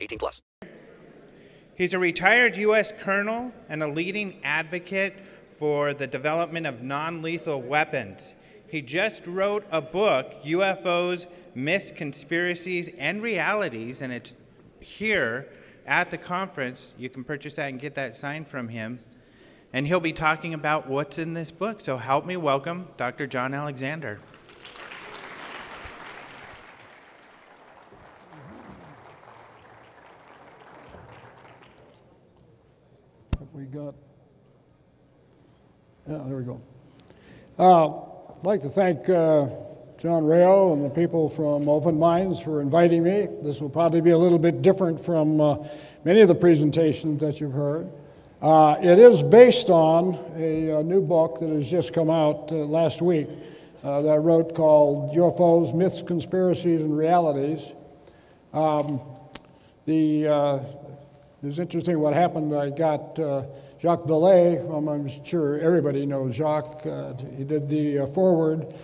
18 plus. He's a retired U.S. colonel and a leading advocate for the development of non-lethal weapons. He just wrote a book, UFOs, Myths, Conspiracies, and Realities, and it's here at the conference. You can purchase that and get that signed from him and he'll be talking about what's in this book. So help me welcome Dr. John Alexander. We got? Yeah, there we go. Uh, I'd like to thank uh, John Rayo and the people from Open Minds for inviting me. This will probably be a little bit different from uh, many of the presentations that you've heard. Uh, it is based on a, a, new book that has just come out uh, last week uh, that I wrote called UFOs, Myths, Conspiracies, and Realities. Um, the, uh, it was interesting what happened. I got uh, Jacques Vallée, I'm sure everybody knows Jacques, uh, he did the foreword.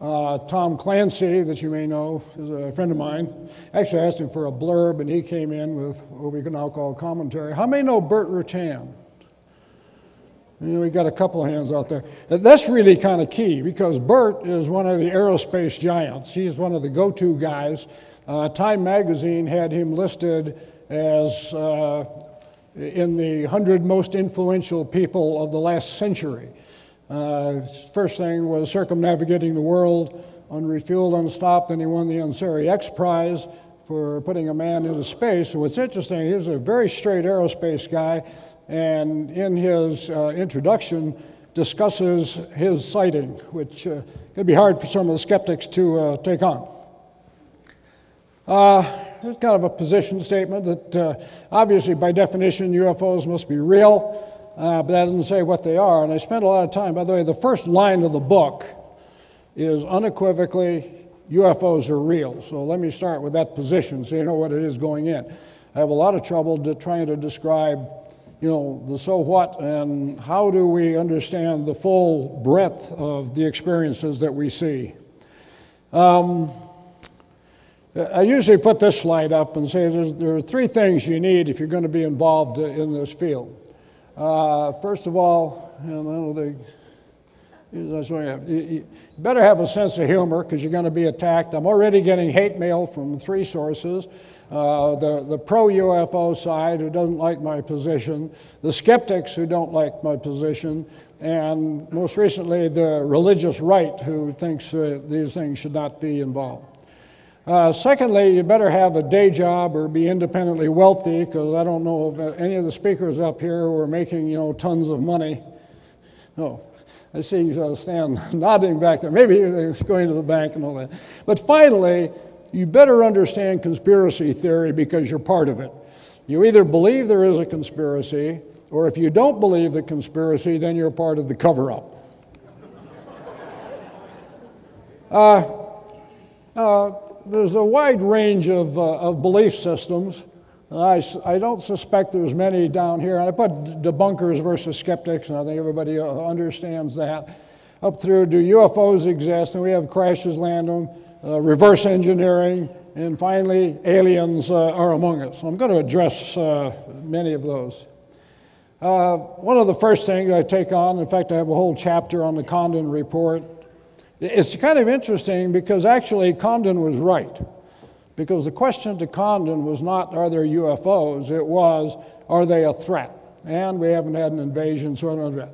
Tom Clancy, that you may know, is a friend of mine. Actually, I asked him for a blurb, and he came in with what we can now call commentary. How many know Bert Rutan? You know, we got a couple of hands out there. That's really kind of key because Bert is one of the aerospace giants. He's one of the go to guys. Uh, Time magazine had him listed as uh, in the 100 most influential people of the last century. Uh, first thing was circumnavigating the world, unrefueled, unstopped, and he won the Ansari X Prize for putting a man into space. So what's interesting, he was a very straight aerospace guy and in his uh, introduction discusses his sighting, which uh, can be hard for some of the skeptics to uh, take on. It's kind of a position statement that uh, obviously, by definition, UFOs must be real, uh, but that doesn't say what they are. And I spent a lot of time, by the way, the first line of the book is unequivocally UFOs are real. So let me start with that position so you know what it is going in. I have a lot of trouble trying to describe you know, the so what and how do we understand the full breadth of the experiences that we see. Um, I usually put this slide up and say there are three things you need if you're going to be involved in this field. Uh, first of all, you, better have a sense of humor because you're going to be attacked. I'm already getting hate mail from three sources. Uh, the, the pro UFO side who doesn't like my position, the skeptics who don't like my position, and most recently the religious right who thinks uh, these things should not be involved. Uh, secondly, you better have a day job or be independently wealthy because I don't know if any of the speakers up here who are making you know tons of money. No, I see uh, Stan nodding back there. Maybe he's going to the bank and all that. But finally, you better understand conspiracy theory because you're part of it. You either believe there is a conspiracy, or if you don't believe the conspiracy, then you're part of the cover up. Uh, uh, there's a wide range of, uh, of belief systems. I, I don't suspect there's many down here. And I put debunkers versus skeptics, and I think everybody uh, understands that. Up through do UFOs exist? And we have crashes land them uh, reverse engineering, and finally, aliens uh, are among us. So I'm going to address uh, many of those. Uh, one of the first things I take on, in fact, I have a whole chapter on the Condon report. It's kind of interesting because actually Condon was right. Because the question to Condon was not, are there UFOs? It was, are they a threat? And we haven't had an invasion, so on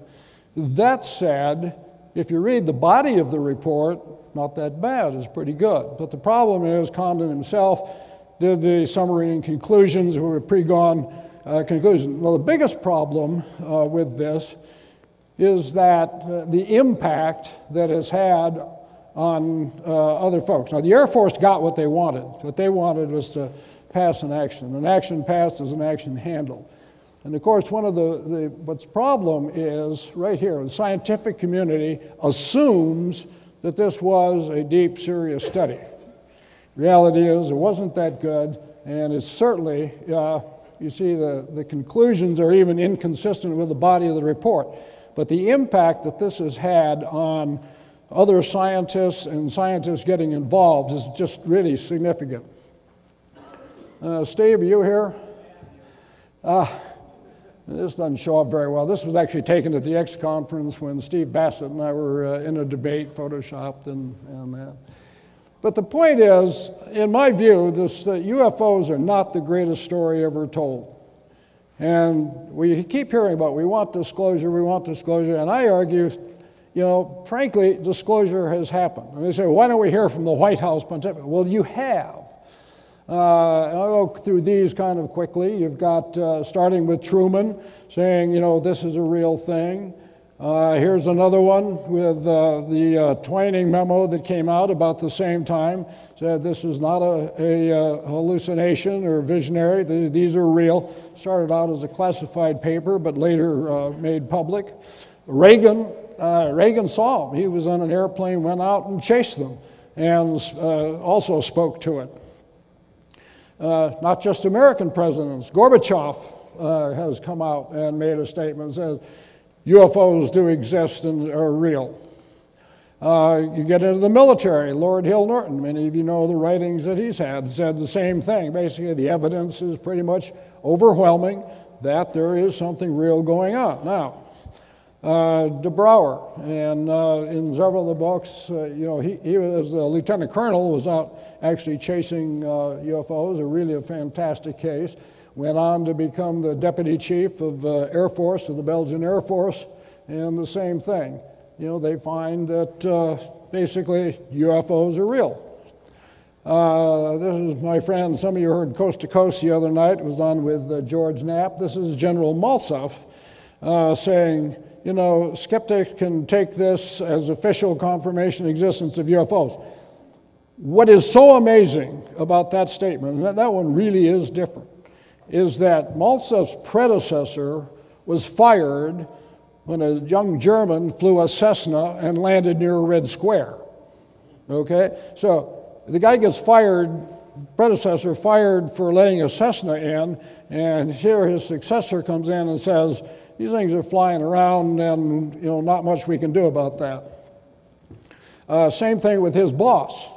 that. Said, if you read the body of the report, not that bad, it's pretty good. But the problem is, Condon himself did the summary and conclusions, were pre-gone uh, conclusions. Well, the biggest problem uh, with this is that uh, the impact that has had on uh, other folks. Now, the Air Force got what they wanted. What they wanted was to pass an action. An action passed is an action handled. And of course, one of the, the what's problem is right here, the scientific community assumes that this was a deep, serious study. Reality is, it wasn't that good, and it's certainly, uh, you see, the, the conclusions are even inconsistent with the body of the report. But the impact that this has had on other scientists and scientists getting involved is just really significant. Uh, Steve, are you here? Uh, this doesn't show up very well. This was actually taken at the X conference when Steve Bassett and I were uh, in a debate, photoshopped and, and that. But the point is, in my view, this, UFOs are not the greatest story ever told. And we keep hearing about we want disclosure, we want disclosure, and I argue, you know, frankly, disclosure has happened. And they say, why don't we hear from the White House? Well, you have. Uh, I'll go through these kind of quickly. You've got, uh, starting with Truman, saying, you know, this is a real thing. Uh, here's another one with uh, the uh, Twining memo that came out about the same time. Said this is not a, a uh, hallucination or visionary, these, are real. Started out as a classified paper, but later made public. Reagan, Reagan saw them. He was on an airplane, went out and chased them, and also spoke to it uh, not just American presidents. Gorbachev uh, has come out and made a statement says UFOs do exist and are real. Uh, you get into the military, Lord Hill Norton, many of you know the writings that he's had, said the same thing. Basically, the evidence is pretty much overwhelming that there is something real going on. Now, uh, DeBrouwer, and uh, in several of the books, uh, you know, he, he was a lieutenant colonel, was out actually chasing UFOs, uh, a really a fantastic case. Went on to become the deputy chief of uh, Air Force of the Belgian Air Force, and the same thing. You know, they find that uh, basically UFOs are real. this is my friend, some of you heard Coast to Coast the other night, it was on with George Knapp. This is General Maltsev saying, you know, skeptics can take this as official confirmation existence of UFOs. What is so amazing about that statement, and that, that one really is different, is that Maltsev's predecessor was fired when a young German flew a Cessna and landed near Red Square. Okay? So the guy gets fired, predecessor fired for letting a Cessna in, and here his successor comes in and says, these things are flying around, and you know, not much we can do about that. Uh, same thing with his boss.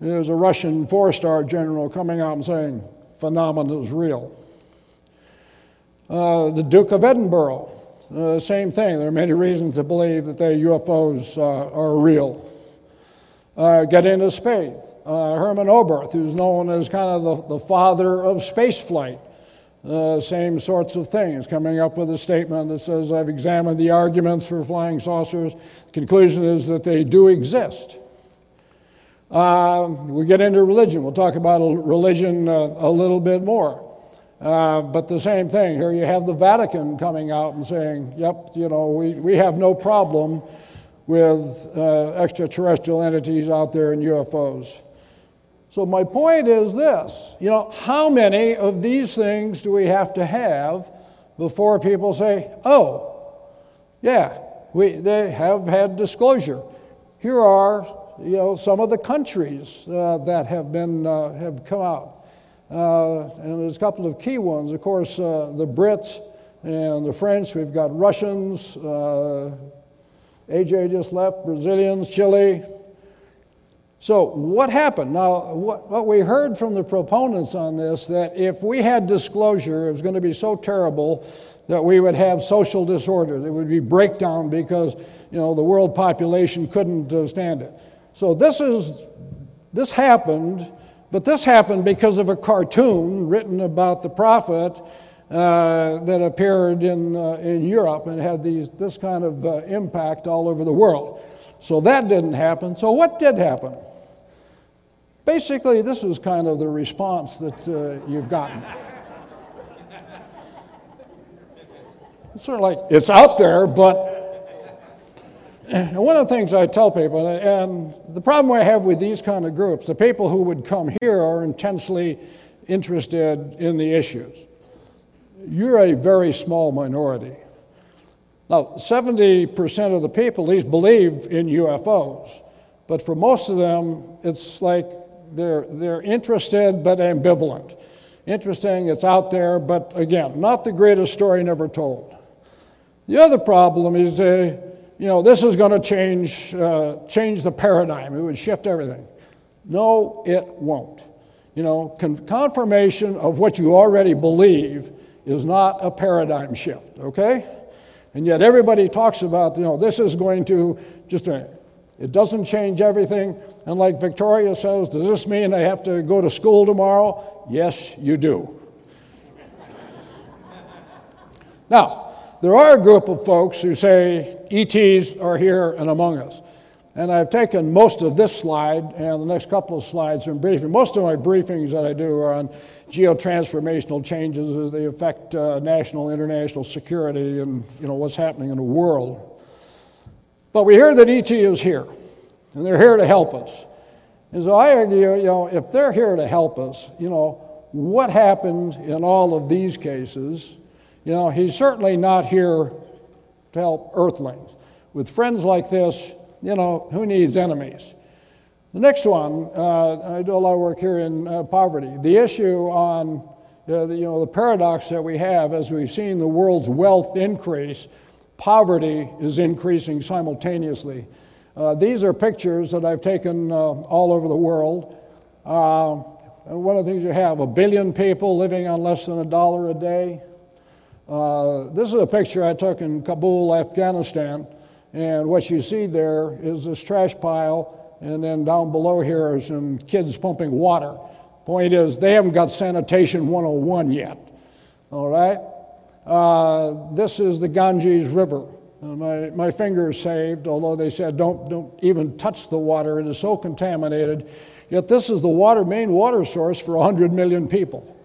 There's a Russian four-star general coming out and saying, phenomena is real." Uh, the Duke of Edinburgh, uh, same thing. There are many reasons to believe that the UFOs uh, are real. Uh, get into space. Uh, Hermann Oberth, who's known as kind of the, the father of spaceflight, uh, same sorts of things, coming up with a statement that says, I've examined the arguments for flying saucers. Conclusion is that they do exist. We get into religion. We'll talk about religion a little bit more. Uh, but the same thing, here you have the Vatican coming out and saying, yep, you know, we, we have no problem with uh, extraterrestrial entities out there and UFOs. So, my point is this you know, how many of these things do we have to have before people say, oh, yeah, we, they have had disclosure? Here are you know, some of the countries uh, that have, been, uh, have come out. Uh, and there's a couple of key ones. Of course, uh, the Brits and the French, we've got Russians, uh, AJ just left, Brazilians, Chile, so, what happened? Now, what, what, we heard from the proponents on this that if we had disclosure, it was going to be so terrible that we would have social disorder. There would be breakdown because you know the world population couldn't stand it. So this is this happened But this happened because of a cartoon written about the prophet uh, that appeared in, uh, in Europe and had these, this kind of uh, impact all over the world. So that didn't happen. So what did happen? Basically, this is kind of the response that uh, you've gotten. It's sort of like it's out there, but one of the things I tell people, and the problem I have with these kind of groups, the people who would come here are intensely interested in the issues. You're a very small minority. Now, 70% of the people at least believe in UFOs, but for most of them, it's like they're, they're interested but ambivalent. Interesting, it's out there, but again, not the greatest story never told. The other problem is uh, you know, this is going to change, uh, change the paradigm. It would shift everything. No, it won't. You know, con- confirmation of what you already believe is not a paradigm shift, okay? And yet everybody talks about, you know, this is going to just, it doesn't change everything. And like Victoria says, does this mean I have to go to school tomorrow? Yes, you do. now, there are a group of folks who say ETs are here and among us. And I've taken most of this slide and the next couple of slides from briefing. Most of my briefings that I do are on geotransformational changes as they affect uh, national, international security and you know, what's happening in the world. But we hear that ET is here, and they're here to help us. And so I argue, you know, if they're here to help us, you know, what happened in all of these cases you know, he's certainly not here to help earthlings. With friends like this, you know, who needs enemies? The next one, uh, I do a lot of work here in uh, poverty. The issue on, uh, the, you know, the paradox that we have as we've seen the world's wealth increase, poverty is increasing simultaneously. Uh, these are pictures that I've taken uh, all over the world. Uh, one of the things you have, a billion people living on less than a dollar a day. Uh, this is a picture I took in Kabul, Afghanistan, and what you see there is this trash pile, and then down below here are some kids pumping water. Point is, they haven't got sanitation 101 yet. All right? Uh, this is the Ganges River. Uh, my, my finger is saved, although they said don't, don't even touch the water, it is so contaminated. Yet, this is the water, main water source for 100 million people.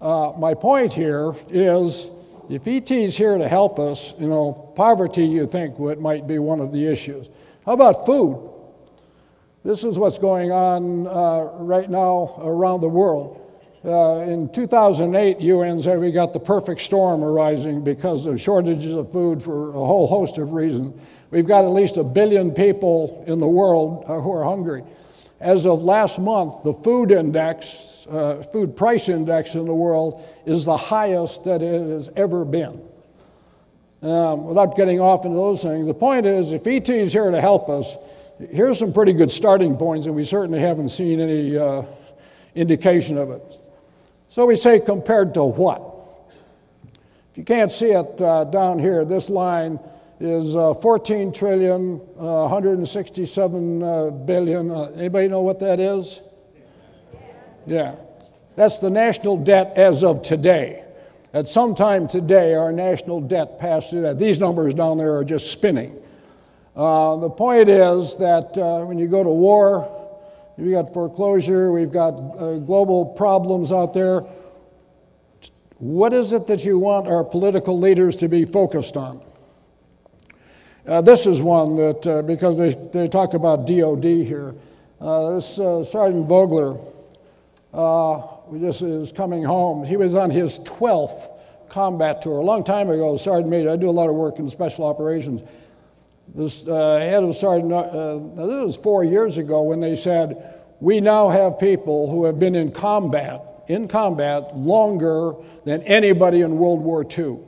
Uh, my point here is if ET is here to help us, you know, poverty, you think, would, might be one of the issues. How about food? This is what's going on uh, right now around the world. Uh, in 2008, UN said we got the perfect storm arising because of shortages of food for a whole host of reasons. We've got at least a billion people in the world uh, who are hungry. As of last month, the food index, uh, food price index in the world is the highest that it has ever been. Um, without getting off into those things, the point is if ET is here to help us, here's some pretty good starting points, and we certainly haven't seen any uh, indication of it. So we say compared to what? If you can't see it uh, down here, this line is uh, 14 trillion, uh, 167 uh, billion. Uh, anybody know what that is? Yeah. That's the national debt as of today. At some time today, our national debt passed through that. These numbers down there are just spinning. Uh, the point is that uh, when you go to war, we've got foreclosure, we've got global problems out there. What is it that you want our political leaders to be focused on? Uh, this is one that, uh, because they, they talk about DOD here. Uh, this Sergeant Vogler, just is coming home. He was on his 12th combat tour. A long time ago, Sergeant Major, I do a lot of work in special operations. This uh, head of Sergeant, uh, this was four years ago when they said, we now have people who have been in combat, in combat longer than anybody in World War II.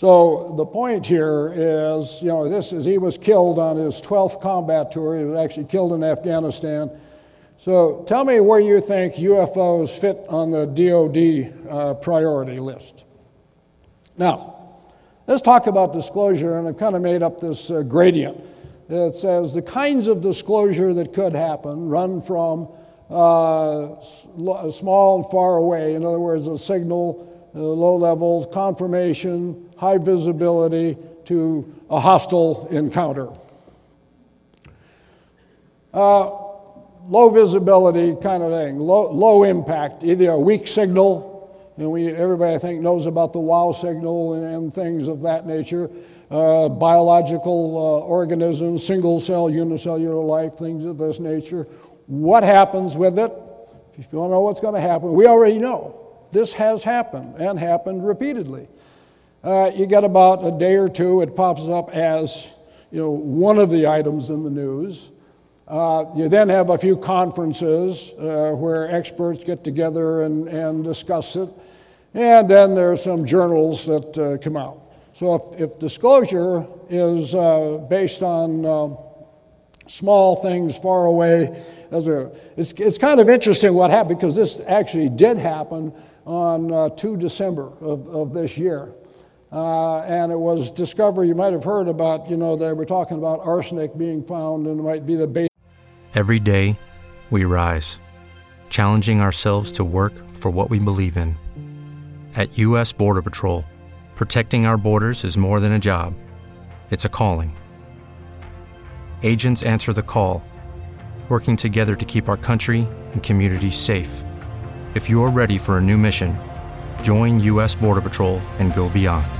So the point here is, you know, this is he was killed on his 12th combat tour. He was actually killed in Afghanistan. So tell me where you think UFOs fit on the DoD uh, priority list. Now, let's talk about disclosure, and I've kind of made up this uh, gradient. It says the kinds of disclosure that could happen run from uh, small and far away, in other words, a signal, uh, low level, confirmation, high visibility, to a hostile encounter. Uh, low visibility kind of thing, low, low impact, either a weak signal, and we, everybody I think knows about the wow signal and things of that nature, uh, biological uh, organisms, single cell, unicellular life, things of this nature. What happens with it? If you to know what's going to happen, we already know. This has happened and happened repeatedly. Uh, you get about a day or two, it pops up as you know, one of the items in the news. Uh, you then have a few conferences uh, where experts get together and, and discuss it. And then there are some journals that uh, come out. So if, if disclosure is uh, based on uh, small things far away, it's, it's kind of interesting what happened because this actually did happen on uh, 2 December of, of this year. Uh, and it was discovered, you might have heard about, you know, they were talking about arsenic being found and it might be the base. Every day, we rise, challenging ourselves to work for what we believe in. At U.S. Border Patrol, protecting our borders is more than a job, it's a calling. Agents answer the call, working together to keep our country and communities safe. If you're ready for a new mission, join U.S. Border Patrol and go beyond.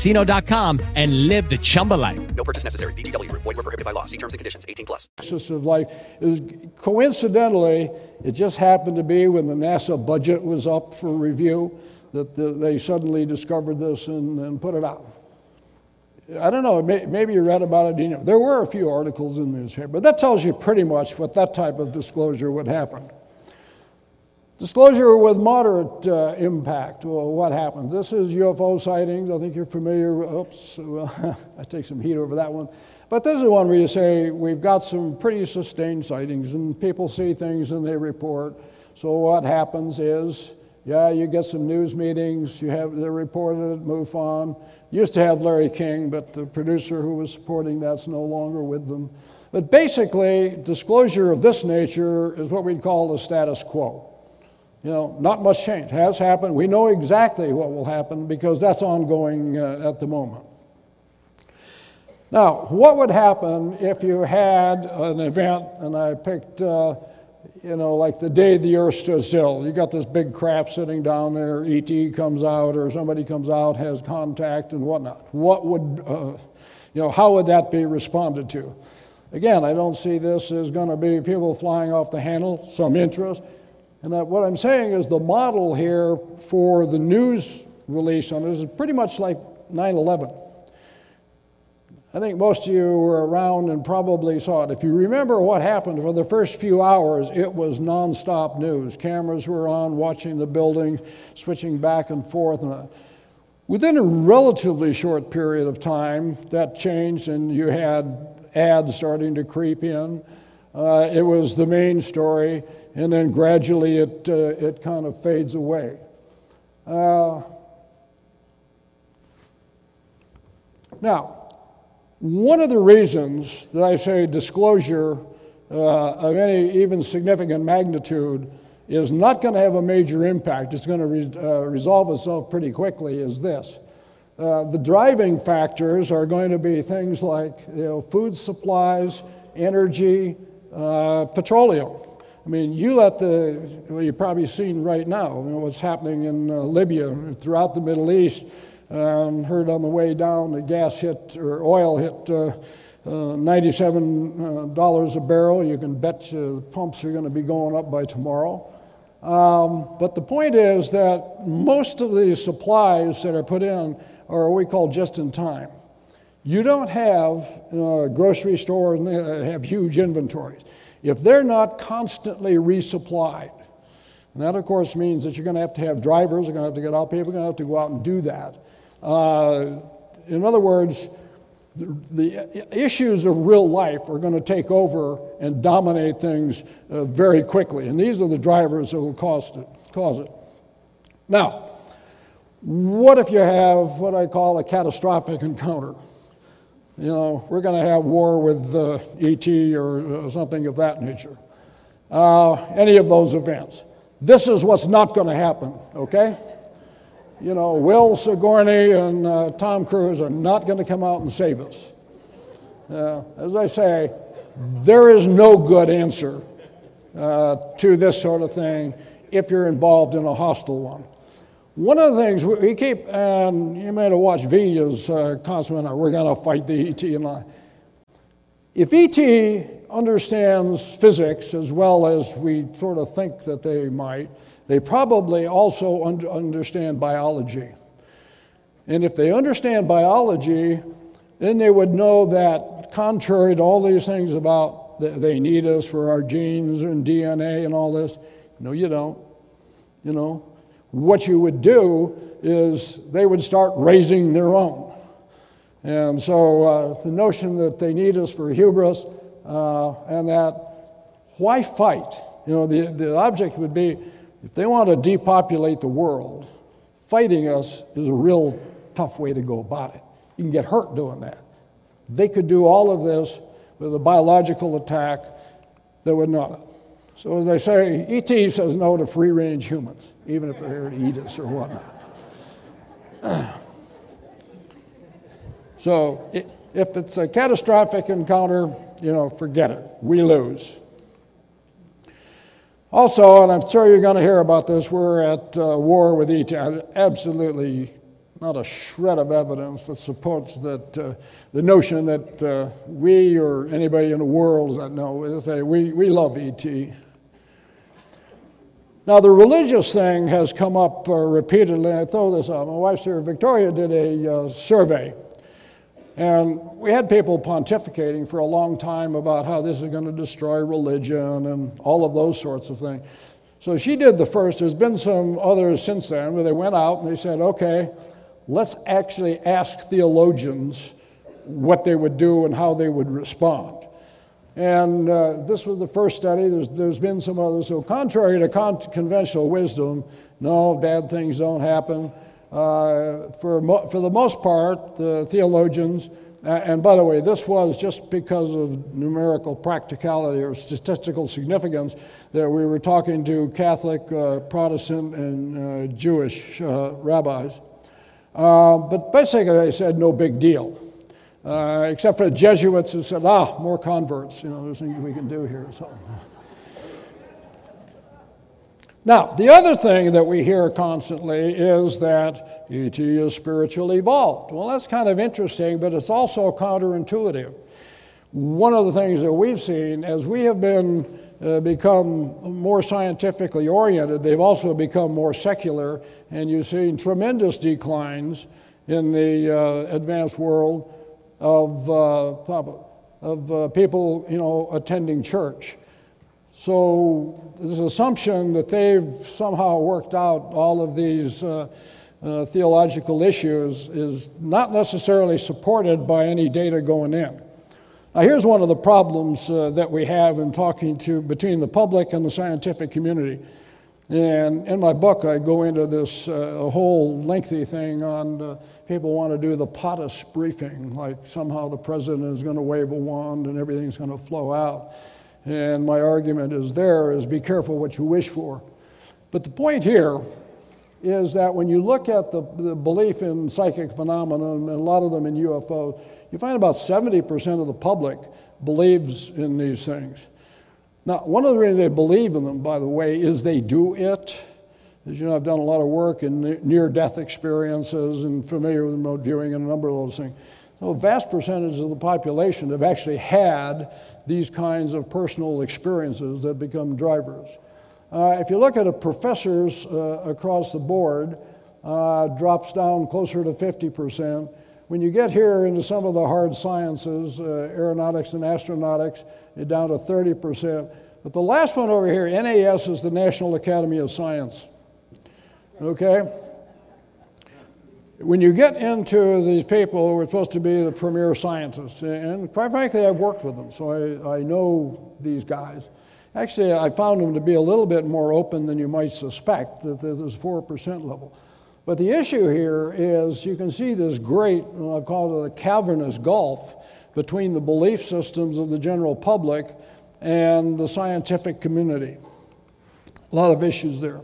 ChumbaCasino.com and live the Chumba life. No purchase necessary. VGW. Void were prohibited by law. See terms and conditions. 18 plus. Of life. Was, coincidentally, it just happened to be when the NASA budget was up for review that the, they suddenly discovered this and, and put it out. I don't know, maybe you read about it. You know, there were a few articles in the newspaper, but that tells you pretty much what that type of disclosure would happen. Disclosure with moderate uh, impact. Well, what happens? This is UFO sightings. I think you're familiar. Oops, well, I take some heat over that one. But this is one where you say we've got some pretty sustained sightings, and people see things and they report. So what happens is, yeah, you get some news meetings. You have they're reported it. MUFON. Used to have Larry King, but the producer who was supporting that's no longer with them. But basically, disclosure of this nature is what we'd call the status quo. You know, not much change has happened. We know exactly what will happen because that's ongoing uh, at the moment. Now, what would happen if you had an event, and I picked, uh, you know, like the day the Earth stood still? You got this big craft sitting down there, ET comes out, or somebody comes out, has contact, and whatnot. What would, uh, you know, how would that be responded to? Again, I don't see this as going to be people flying off the handle, some interest. And what I'm saying is the model here for the news release on this is pretty much like 9 11. I think most of you were around and probably saw it. If you remember what happened for the first few hours, it was nonstop news. Cameras were on, watching the building, switching back and forth. And uh, within a relatively short period of time, that changed, and you had ads starting to creep in. Uh, it was the main story and then gradually it, uh, it kind of fades away. Uh, now, one of the reasons that I say disclosure uh, of any even significant magnitude is not going to have a major impact, it's going to re- uh, resolve itself pretty quickly, is this. Uh, the driving factors are going to be things like you know, food supplies, energy, uh, petroleum. I mean, you let the, well, you've probably seen right now you know, what's happening in uh, Libya, throughout the Middle East. Um, heard on the way down the gas hit, or oil hit uh, uh, $97 uh, a barrel. You can bet the pumps are going to be going up by tomorrow. Um, but the point is that most of the supplies that are put in are what we call just in time. You don't have uh, grocery stores that have huge inventories. If they're not constantly resupplied, and that of course means that you're going to have to have drivers, you're going to have to get out people, are going to have to go out and do that. Uh, in other words, the, the, issues of real life are going to take over and dominate things uh, very quickly, and these are the drivers that will cause it. Cause it. Now, what if you have what I call a catastrophic encounter? You know, we're going to have war with uh, ET or uh, something of that nature. Uh, any of those events. This is what's not going to happen, okay? You know, Will Sigourney and uh, Tom Cruise are not going to come out and save us. Uh, as I say, there is no good answer uh, to this sort of thing if you're involved in a hostile one. One of the things we keep, and you may have watched V as uh, Constantine, we're going to fight the ET and. If ET understands physics as well as we sort of think that they might, they probably also un- understand biology. And if they understand biology, then they would know that, contrary to all these things about they need us for our genes and DNA and all this, no, you don't. You know, what you would do is they would start raising their own. And so uh, the notion that they need us for hubris uh, and that why fight? You know, the, the object would be if they want to depopulate the world, fighting us is a real tough way to go about it. You can get hurt doing that. They could do all of this with a biological attack that would not. So, as I say, ET says no to free range humans, even if they're here to eat us or whatnot. so, if it's a catastrophic encounter, you know, forget it. We lose. Also, and I'm sure you're going to hear about this, we're at uh, war with ET. Absolutely not a shred of evidence that supports that uh, the notion that uh, we or anybody in the world that know, say we, we love ET. Now, the religious thing has come up uh, repeatedly. I throw this out. My wife, Sarah Victoria, did a uh, survey. And we had people pontificating for a long time about how this is going to destroy religion and all of those sorts of things. So she did the first. There's been some others since then where they went out and they said, okay, let's actually ask theologians what they would do and how they would respond. And uh, this was the first study. There's, there's been some others. So, contrary to con- conventional wisdom, no, bad things don't happen. Uh, for, mo- for the most part, the theologians, uh, and by the way, this was just because of numerical practicality or statistical significance that we were talking to Catholic, uh, Protestant, and uh, Jewish uh, rabbis. but basically, they said no big deal. Uh, except for the Jesuits who said, ah, more converts. You know, there's things we can do here. So. Now, the other thing that we hear constantly is that ET is spiritually evolved. Well, that's kind of interesting, but it's also counterintuitive. One of the things that we've seen as we have been uh, become more scientifically oriented, they've also become more secular, and you've seen tremendous declines in the uh, advanced world of, uh, of uh, people, you know, attending church. So this assumption that they've somehow worked out all of these uh, uh, theological issues is not necessarily supported by any data going in. Now, here's one of the problems uh, that we have in talking to between the public and the scientific community. And in my book, I go into this uh, a whole lengthy thing on uh, people want to do the POTUS briefing, like somehow the president is going to wave a wand and everything's going to flow out. And my argument is there is be careful what you wish for. But the point here is that when you look at the, the belief in psychic phenomena, and a lot of them in UFOs, you find about 70% of the public believes in these things. Now, one of the reasons they believe in them, by the way, is they do it. As you know, I've done a lot of work in near death experiences and familiar with remote viewing and a number of those things. So, a vast percentage of the population have actually had these kinds of personal experiences that become drivers. Uh, if you look at professors uh, across the board, uh, drops down closer to 50%. When you get here into some of the hard sciences, uh, aeronautics and astronautics, you're down to 30%. But the last one over here, NAS, is the National Academy of Science. Okay? When you get into these people who are supposed to be the premier scientists, and quite frankly, I've worked with them, so I, I know these guys. Actually, I found them to be a little bit more open than you might suspect, at this 4% level. But the issue here is you can see this great, I've called it a cavernous gulf between the belief systems of the general public and the scientific community. A lot of issues there.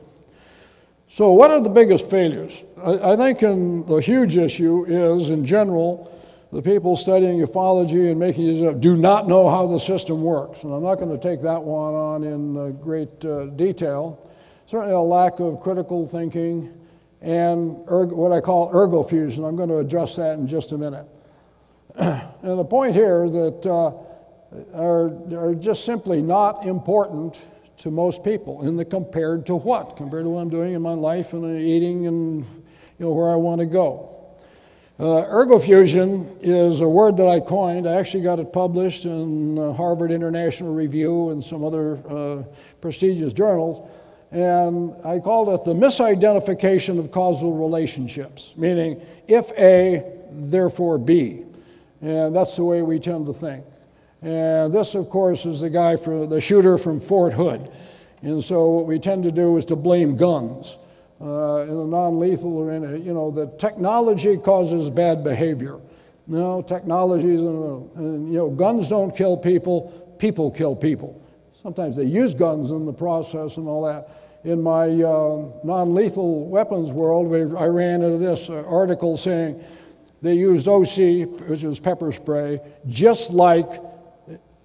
So, what are the biggest failures? I, I think in the huge issue is, in general, the people studying ufology and making it do not know how the system works. And I'm not going to take that one on in uh, great uh, detail. Certainly, a lack of critical thinking and what I call ergofusion. I'm going to address that in just a minute. and the point here that uh, are, are just simply not important to most people in the compared to what? Compared to what I'm doing in my life and eating and you know, where I want to go. Uh, ergofusion is a word that I coined. I actually got it published in uh, Harvard International Review and some other uh, prestigious journals. And I called it the misidentification of causal relationships, meaning if A, therefore B. And that's the way we tend to think. And this, of course, is the guy for the shooter from Fort Hood. And so what we tend to do is to blame guns uh, in a non-lethal arena. You know, the technology causes bad behavior. No, technology is, and, you know, guns don't kill people, people kill people. Sometimes they use guns in the process and all that. In my uh, non lethal weapons world, we, I ran into this uh, article saying they used OC, which is pepper spray, just like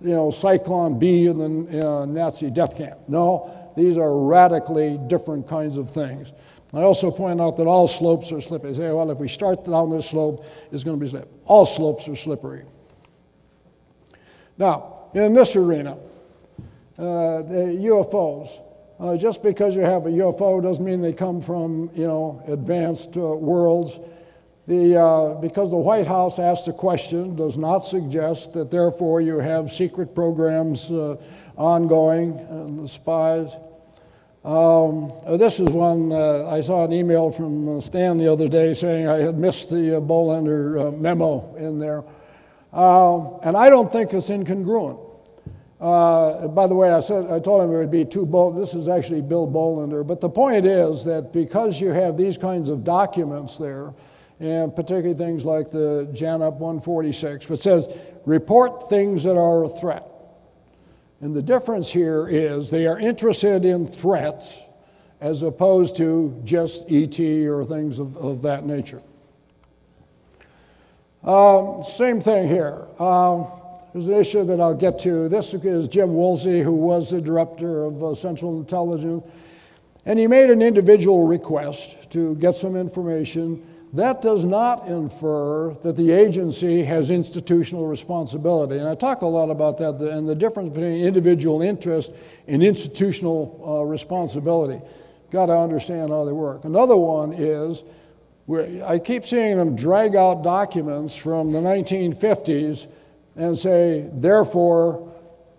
you know, Zyklon B in the uh, Nazi death camp. No, these are radically different kinds of things. I also point out that all slopes are slippery. Say, well, if we start down this slope, it's going to be slippery. All slopes are slippery. Now, in this arena, uh, the UFOs, uh, just because you have a UFO doesn't mean they come from, you know, advanced uh, worlds. The, uh, because the White House asked the question does not suggest that therefore you have secret programs uh, ongoing and the spies. Um, uh, this is one, uh, I saw an email from uh, Stan the other day saying I had missed the uh, Bolender uh, memo in there. Um, and I don't think it's incongruent. Uh, by the way, I said I told him it would be two. Bol- this is actually Bill Bolender, but the point is that because you have these kinds of documents there, and particularly things like the JANAP 146, which says report things that are a threat. And the difference here is they are interested in threats as opposed to just ET or things of, of that nature. Um, same thing here. Um, there's an issue that I'll get to. This is Jim Woolsey, who was the director of uh, Central Intelligence, and he made an individual request to get some information that does not infer that the agency has institutional responsibility. And I talk a lot about that and the difference between individual interest and institutional uh, responsibility. Got to understand how they work. Another one is I keep seeing them drag out documents from the 1950s and say, therefore,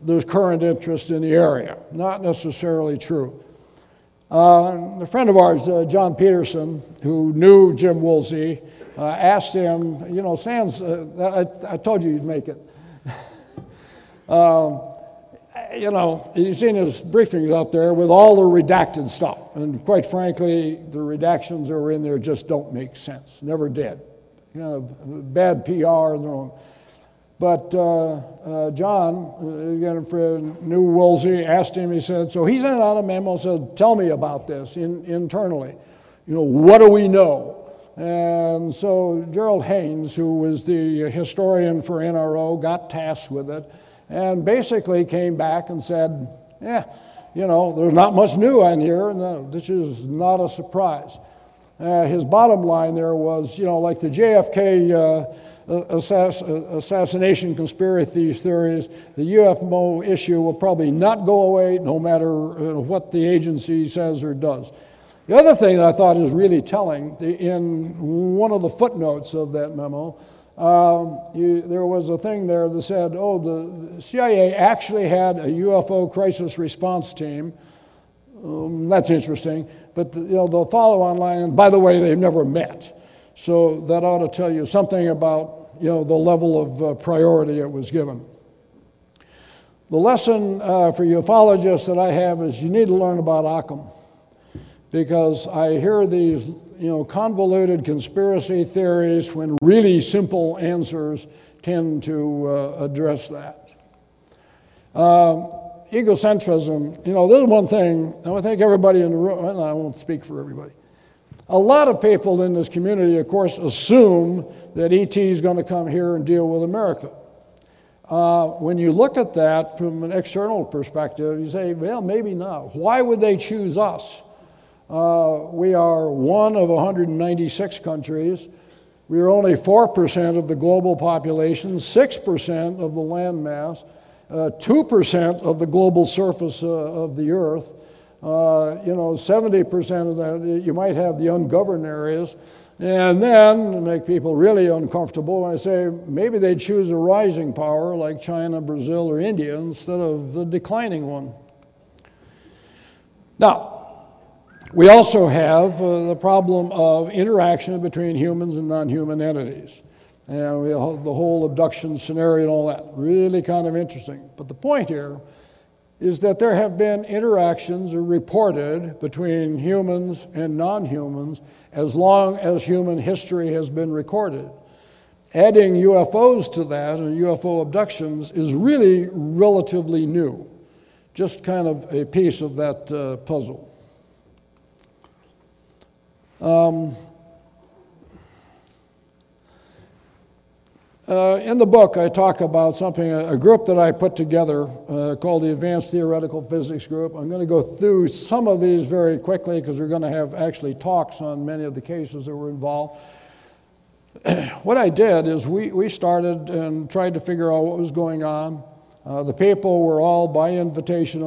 there's current interest in the area. Not necessarily true. Uh, a friend of ours, uh, John Petersen, who knew Jim Woolsey, uh, asked him, you know, Sans, uh, I, I, told you you'd make it. Um, you know, you've seen his briefings out there with all the redacted stuff. And quite frankly, the redactions that were in there just don't make sense. Never did. You know, bad PR. But uh, uh, John, uh, again, for New Woolsey, asked him, he said, so he sent out a memo, said, tell me about this in, internally. You know, what do we know? And so Gerald Haines, who was the historian for NRO, got tasked with it and basically came back and said, yeah, you know, there's not much new on here, and this is not a surprise. Uh, his bottom line there was, you know, like the JFK uh, assass- assassination conspiracy theories, the UFO issue will probably not go away no matter uh, what the agency says or does. The other thing that I thought is really telling, in one of the footnotes of that memo, um, you, there was a thing there that said, oh, the, the CIA actually had a UFO crisis response team. Um, that's interesting. But the, you know, the follow on line, by the way, they've never met. So that ought to tell you something about you know, the level of uh, priority it was given. The lesson uh, for ufologists that I have is you need to learn about Occam because I hear these you know, convoluted conspiracy theories when really simple answers tend to uh, address that. Uh, egocentrism, you know, this is one thing. I think everybody in the room, and I won't speak for everybody. A lot of people in this community, of course, assume that ET is going to come here and deal with America. Uh, when you look at that from an external perspective, you say, well, maybe not. Why would they choose us? Uh, we are one of 196 countries. We are only 4% of the global population, 6% of the land mass, uh, 2% of the global surface uh, of the earth. Uh, you know, 70% of that, you might have the ungoverned areas. And then, make people really uncomfortable, when I say maybe they'd choose a rising power like China, Brazil, or India instead of the declining one. Now, we also have uh, the problem of interaction between humans and non human entities. And we have the whole abduction scenario and all that. Really kind of interesting. But the point here is that there have been interactions reported between humans and non humans as long as human history has been recorded. Adding UFOs to that and UFO abductions is really relatively new, just kind of a piece of that uh, puzzle. Um, uh, in the book, I talk about something, a, group that I put together uh, called the Advanced Theoretical Physics Group. I'm going to go through some of these very quickly because we're going to have actually talks on many of the cases that were involved. what I did is we, we started and tried to figure out what was going on. Uh, the people were all by invitation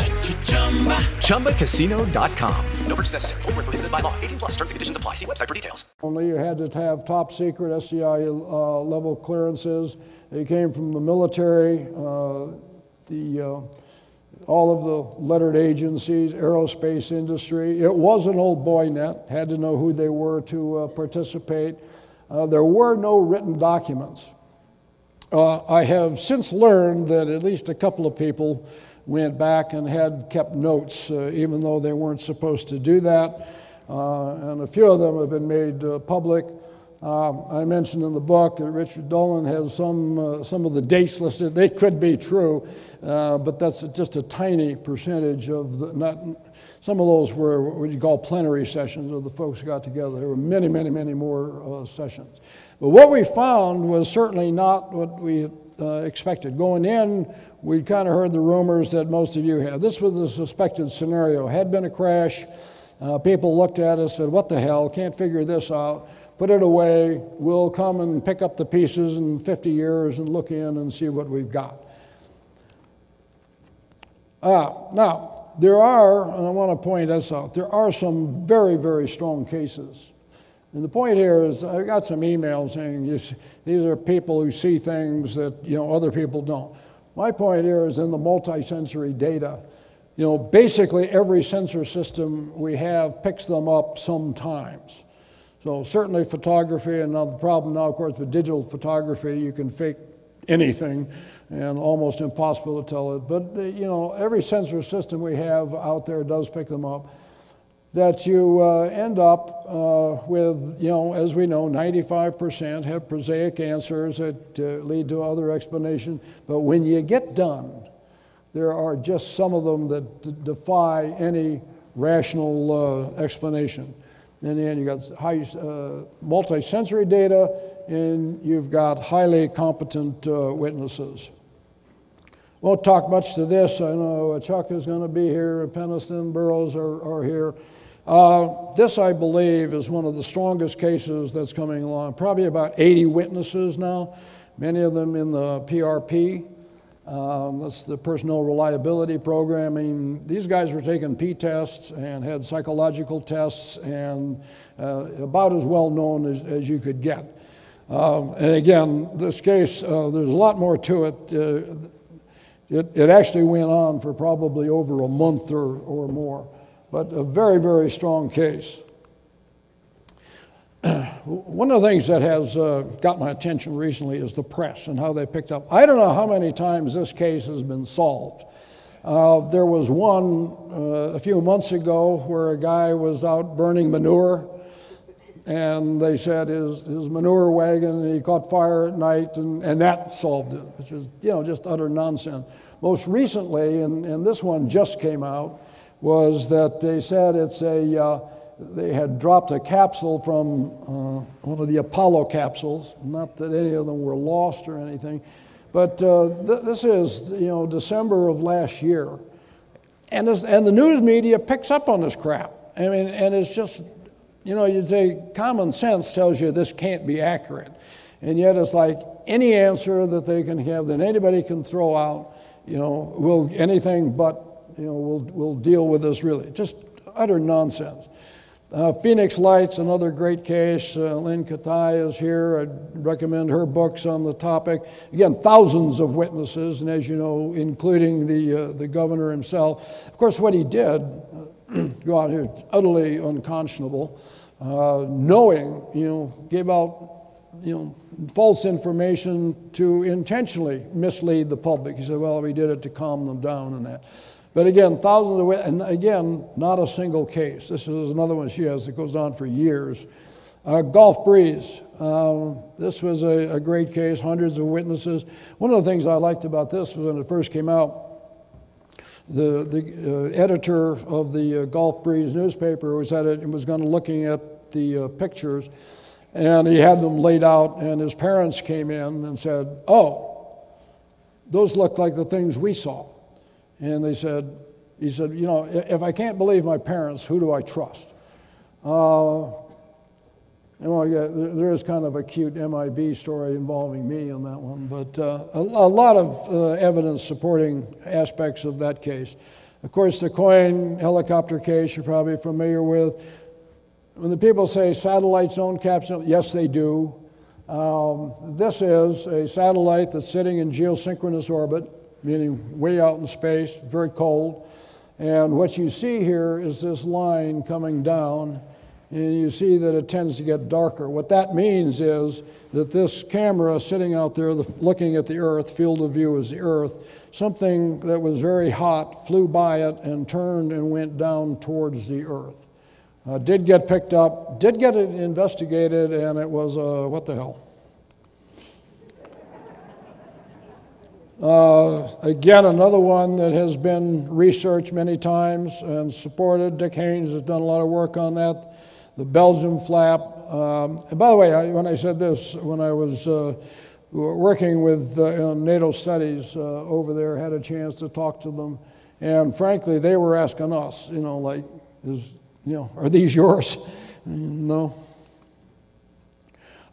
ChumbaCasino.com. No purchase necessary. Full prohibited by law. 18 plus terms and conditions apply. See website for details. Only you had to have top secret SCI uh, level clearances. They came from the military, uh, the. Uh, all of the lettered agencies, aerospace industry. It was an old boy net, had to know who they were to uh, participate. Uh, there were no written documents. Uh, I have since learned that at least a couple of people went back and had kept notes, uh, even though they weren't supposed to do that. Uh, and a few of them have been made uh, public. Um, I mentioned in the book that Richard Dolan has some, uh, some of the dates listed. They could be true, uh, but that's just a tiny percentage of the, not, some of those were what you call plenary sessions of the folks who got together. There were many, many, many more uh, sessions. But what we found was certainly not what we expected. Going in, we kind of heard the rumors that most of you had. This was a suspected scenario. Had been a crash. Uh, people looked at us and said, What the hell? Can't figure this out put it away. We'll come and pick up the pieces in 50 years and look in and see what we've got. Uh, now, there are, and I want to point this out, there are some very, very strong cases. And the point here is, I got some emails saying these are people who see things that you know other people don't. My point here is in the multisensory data. You know, basically every sensor system we have picks them up sometimes. So certainly photography, and now the problem now, of course, with digital photography, you can fake anything and almost impossible to tell it. But, you know, every sensor system we have out there does pick them up. That you uh, end up uh, with, you know, as we know, 95% have prosaic answers that uh, lead to other explanations. But when you get done, there are just some of them that defy any rational uh, explanation. And then you've got high, uh, multi-sensory data, and you've got highly competent uh, witnesses. Won't talk much to this. I know Chuck is going to be here, Penniston, Burroughs are, are here. Uh, this, I believe, is one of the strongest cases that's coming along. Probably about 80 witnesses now, many of them in the PRP. Um, that's the personnel reliability program. I mean, these guys were taking P tests and had psychological tests and uh, about as well known as, as you could get. Um, and again, this case, uh, there's a lot more to it. Uh, it, it actually went on for probably over a month or, or more, but a very, very strong case. One of the things that has uh, got my attention recently is the press and how they picked up. I don't know how many times this case has been solved. Uh, there was one uh, a few months ago where a guy was out burning manure and they said his, his manure wagon, he caught fire at night, and, and that solved it, which is, you know, just utter nonsense. Most recently, and, and this one just came out, was that they said it's a, uh, they had dropped a capsule from uh, one of the Apollo capsules, not that any of them were lost or anything, but uh, th- this is, you know, December of last year. And, this, and the news media picks up on this crap. I mean, and it's just you know, you'd say common sense tells you this can't be accurate. And yet it's like any answer that they can have that anybody can throw out, you know, will anything but, you know, will will deal with this really. Just utter nonsense. Uh, Phoenix Lights, another great case. Uh, Lynne Kitei is here. I'd recommend her books on the topic. Again, thousands of witnesses, and as you know, including the, uh, the governor himself. Of course, what he did, go out here, it's utterly unconscionable. Uh, knowing, you know, gave out, you know, false information to intentionally mislead the public. He said, well, we did it to calm them down and that. But again, thousands of, and again, not a single case. This is another one she has that goes on for years. Uh, Gulf Breeze. Uh, this was a, a, great case, hundreds of witnesses. One of the things I liked about this was when it first came out, the, the uh, editor of the uh, Gulf Breeze newspaper was at it and was going to looking at the uh, pictures, and he had them laid out, and his parents came in and said, "Oh, those look like the things we saw," and they said, "He said, you know, if I can't believe my parents, who do I trust?" Uh, well, yeah, there is kind of a cute MIB story involving me on that one, but uh, a, a, lot of uh, evidence supporting aspects of that case. Of course, the Coyne helicopter case you're probably familiar with. When the people say satellites own capsule, yes, they do. Um, this is a satellite that's sitting in geosynchronous orbit, meaning way out in space, very cold. And what you see here is this line coming down and you see that it tends to get darker. What that means is that this camera sitting out there looking at the Earth, field of view is the Earth, something that was very hot flew by it and turned and went down towards the Earth. Uh, did get picked up, did get it investigated, and it was, uh, what the hell? Uh, again, another one that has been researched many times and supported. Dick Haines has done a lot of work on that the Belgium flap. Um, and by the way, I, when I said this, when I was uh, working with uh, NATO studies uh, over there, had a chance to talk to them, and frankly, they were asking us, you know, like, is, you know, are these yours? No.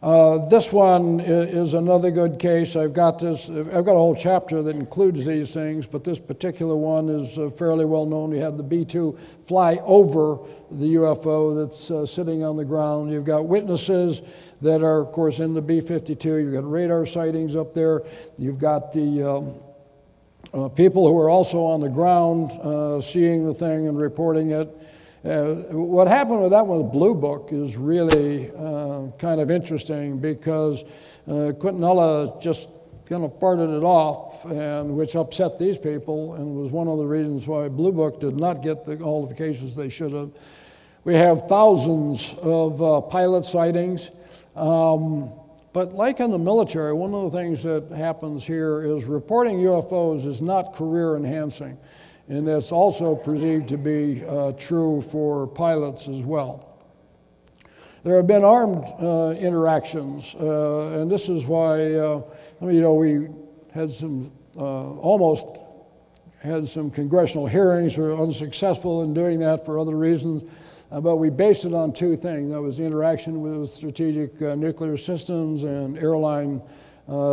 Uh, this one is another good case. I've got this. I've got a whole chapter that includes these things, but this particular one is uh, fairly well known. We had the B-2 fly over the UFO that's uh, sitting on the ground. You've got witnesses that are, of course, in the B-52. You've got radar sightings up there. You've got the um, uh, people who are also on the ground uh, seeing the thing and reporting it. Uh, what happened with that one, the Blue Book, is really uh, kind of interesting because uh, Quintanilla just kind of farted it off, and which upset these people, and was one of the reasons why Blue Book did not get the qualifications they should have. We have thousands of uh, pilot sightings. Um, but like in the military, one of the things that happens here is reporting UFOs is not career enhancing. And that's also perceived to be uh, true for pilots as well. There have been armed uh, interactions, uh, and this is why, uh, you know, we had some uh, almost had some congressional hearings. We were unsuccessful in doing that for other reasons. Uh, but we based it on two things. That was the interaction with strategic uh, nuclear systems and airline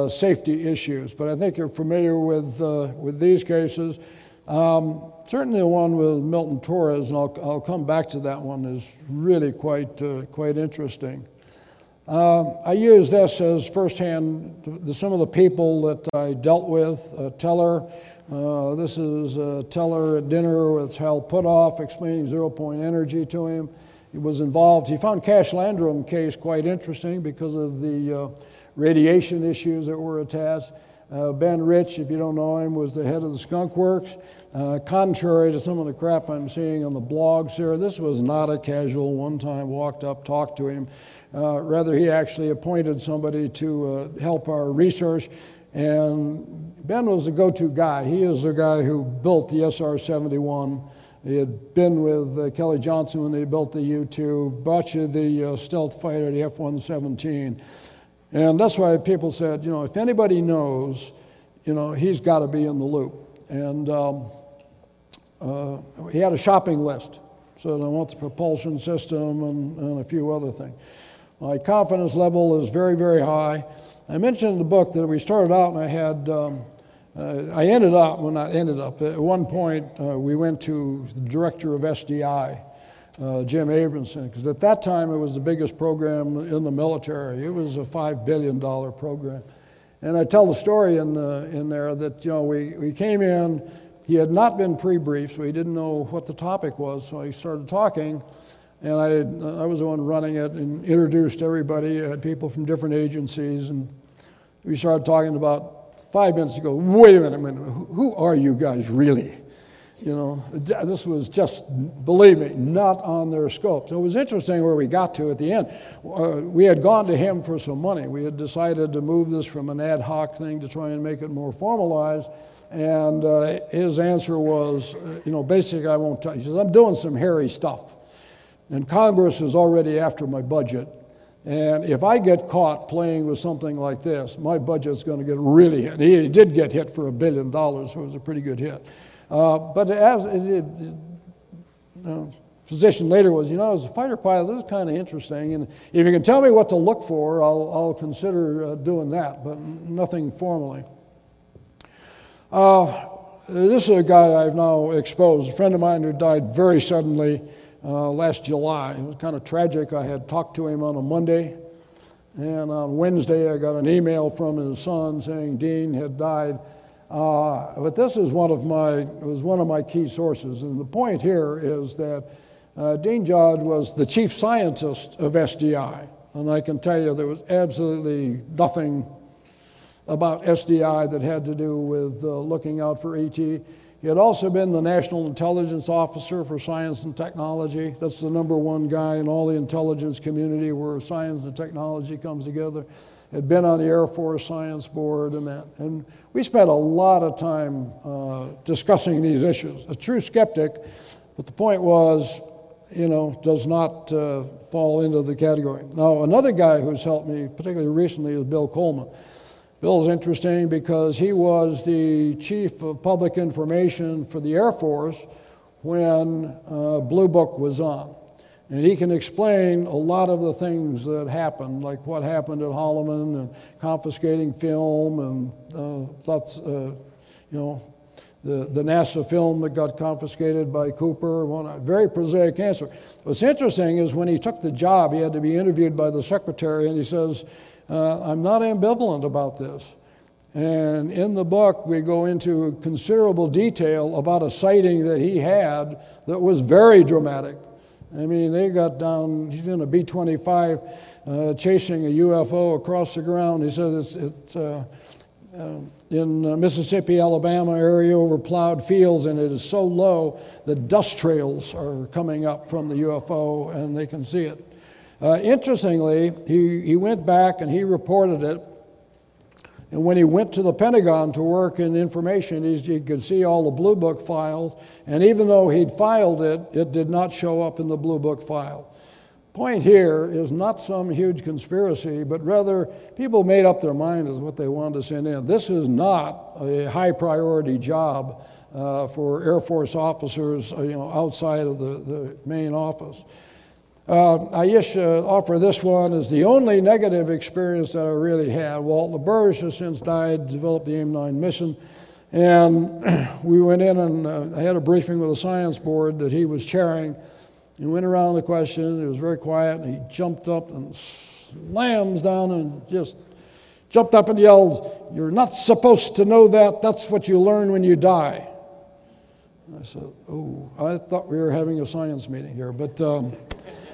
safety issues. But I think you're familiar with, with these cases. Um, certainly the one with Milton Torres, and I'll, I'll come back to that one, is really quite, uh, quite interesting. Uh, I use this as firsthand the, some of the people that I dealt with. Uh, Teller, uh, this is uh, Teller at dinner with Hal Puthoff explaining zero point energy to him. He was involved. He found Cash Landrum case quite interesting because of the uh, radiation issues that were attached. Uh, ben Rich, if you don't know him, was the head of the Skunk Works. Uh, contrary to some of the crap I'm seeing on the blogs here, this was not a casual one time walked up, talked to him. Uh, rather, he actually appointed somebody to uh, help our research. And Ben was the go to guy. He is the guy who built the SR 71. He had been with uh, Kelly Johnson when they built the U 2, brought you the uh, stealth fighter, the F 117. And that's why people said, you know, if anybody knows, you know, he's got to be in the loop. And um, uh, he had a shopping list. So I want the propulsion system and, and a few other things. My confidence level is very, very high. I mentioned in the book that we started out and I had, um, uh, I ended up, well, not ended up, at one point uh, we went to the director of SDI uh, Jim Abrahamson, because at that time it was the biggest program in the military. It was a $5 billion program. And I tell the story in, the, in there that, you know, we, we came in, he had not been pre-briefed, so he didn't know what the topic was, so he started talking, and I, I was the one running it and introduced everybody, I had people from different agencies, and we started talking about five minutes ago, wait a minute, a minute, who are you guys really? You know, this was just, believe me, not on their scope. So it was interesting where we got to at the end. Uh, we had gone to him for some money. We had decided to move this from an ad hoc thing to try and make it more formalized. And uh, his answer was, uh, you know, basically, I won't tell you. He says, I'm doing some hairy stuff. And Congress is already after my budget. And if I get caught playing with something like this, my budget's going to get really hit. He did get hit for a billion dollars, so it was a pretty good hit. Uh, but as, his uh, position later was, you know, as a fighter pilot, this is kind of interesting. And if you can tell me what to look for, I'll, I'll consider uh, doing that, but nothing formally. Uh, this is a guy I've now exposed, a friend of mine who died very suddenly uh, last July. It was kind of tragic. I had talked to him on a Monday, and on Wednesday I got an email from his son saying Dean had died uh, but this is one of my was one of my key sources, and the point here is that uh, Dean Judd was the chief scientist of SDI, and I can tell you there was absolutely nothing about SDI that had to do with uh, looking out for ET. He had also been the National Intelligence Officer for Science and Technology. That's the number one guy in all the intelligence community where science and technology comes together had been on the Air Force Science Board and that. And we spent a lot of time uh, discussing these issues. A true skeptic, but the point was, you know, does not uh, fall into the category. Now, another guy who's helped me, particularly recently, is Bill Coleman. Bill's interesting because he was the chief of public information for the Air Force when uh, Blue Book was on. And he can explain a lot of the things that happened, like what happened at Holloman and confiscating film and uh, thoughts, uh, you know, the, the NASA film that got confiscated by Cooper, one, very prosaic answer. What's interesting is when he took the job, he had to be interviewed by the secretary, and he says, uh, I'm not ambivalent about this. And in the book, we go into considerable detail about a sighting that he had that was very dramatic. I mean, they got down, he's in a B 25 uh, chasing a UFO across the ground. He says it's, it's uh, uh, in Mississippi, Alabama area over plowed fields, and it is so low that dust trails are coming up from the UFO and they can see it. Uh, interestingly, he, he went back and he reported it. And when he went to the Pentagon to work in information, he could see all the Blue Book files. And even though he'd filed it, it did not show up in the Blue Book file. Point here is not some huge conspiracy, but rather people made up their mind as what they wanted to send in. This is not a high priority job uh, for Air Force officers uh, you know, outside of the, the main office. Uh, I just uh, offer this one as the only negative experience that I really had. Walt LaBerge has since died, developed the AIM 9 mission, and we went in and uh, I had a briefing with the science board that he was chairing. He went around the question, it was very quiet, and he jumped up and slams down and just jumped up and yelled, You're not supposed to know that, that's what you learn when you die. I said, Oh, I thought we were having a science meeting here, but. Um,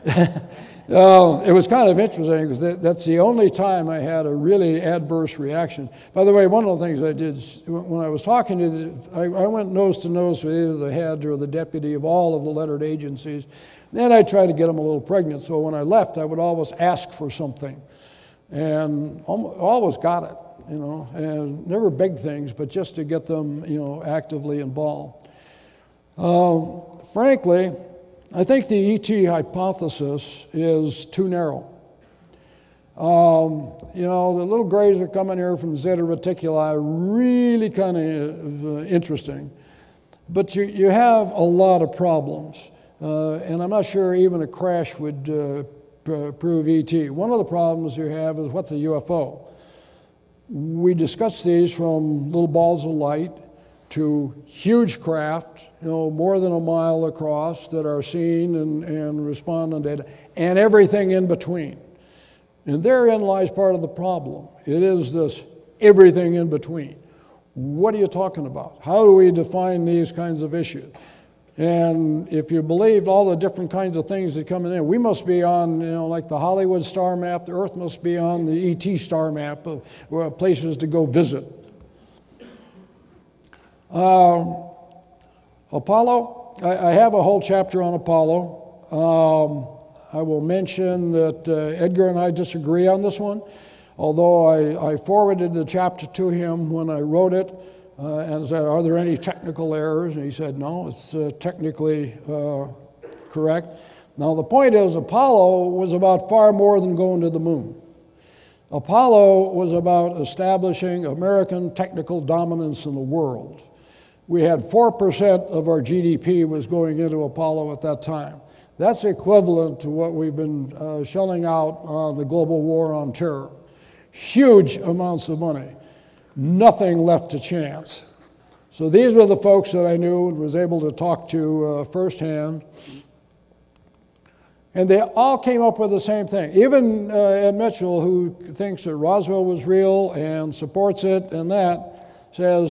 uh, it was kind of interesting because that, that's the only time I had a really adverse reaction. By the way, one of the things I did when I was talking to, the, I, I, went nose to nose with either the head or the deputy of all of the lettered agencies. Then I tried to get them a little pregnant, so when I left, I would always ask for something, and almost, always got it, you know, and never big things, but just to get them, you know, actively involved. Um, frankly, I think the ET hypothesis is too narrow. Um, you know, the little grays are coming here from Zeta Reticuli, really kind of uh, interesting. But you, you have a lot of problems. Uh, and I'm not sure even a crash would uh, pr- prove ET. One of the problems you have is what's a UFO? We discuss these from little balls of light to huge craft, you know, more than a mile across that are seen and, and respond on data, and everything in between. And therein lies part of the problem. It is this everything in between. What are you talking about? How do we define these kinds of issues? And if you believe all the different kinds of things that come in, we must be on, you know, like the Hollywood star map, the Earth must be on the ET star map of uh, places to go visit. Um, Apollo, I, I, have a whole chapter on Apollo. Um, I will mention that uh, Edgar and I disagree on this one, although I, I, forwarded the chapter to him when I wrote it uh, and said, Are there any technical errors? And he said, No, it's uh, technically uh, correct. Now, the point is, Apollo was about far more than going to the moon. Apollo was about establishing American technical dominance in the world. We had 4% of our GDP was going into Apollo at that time. That's equivalent to what we've been uh, shelling out on the global war on terror. Huge amounts of money, nothing left to chance. So these were the folks that I knew and was able to talk to uh, firsthand. And they all came up with the same thing. Even uh, Ed Mitchell, who thinks that Roswell was real and supports it and that, says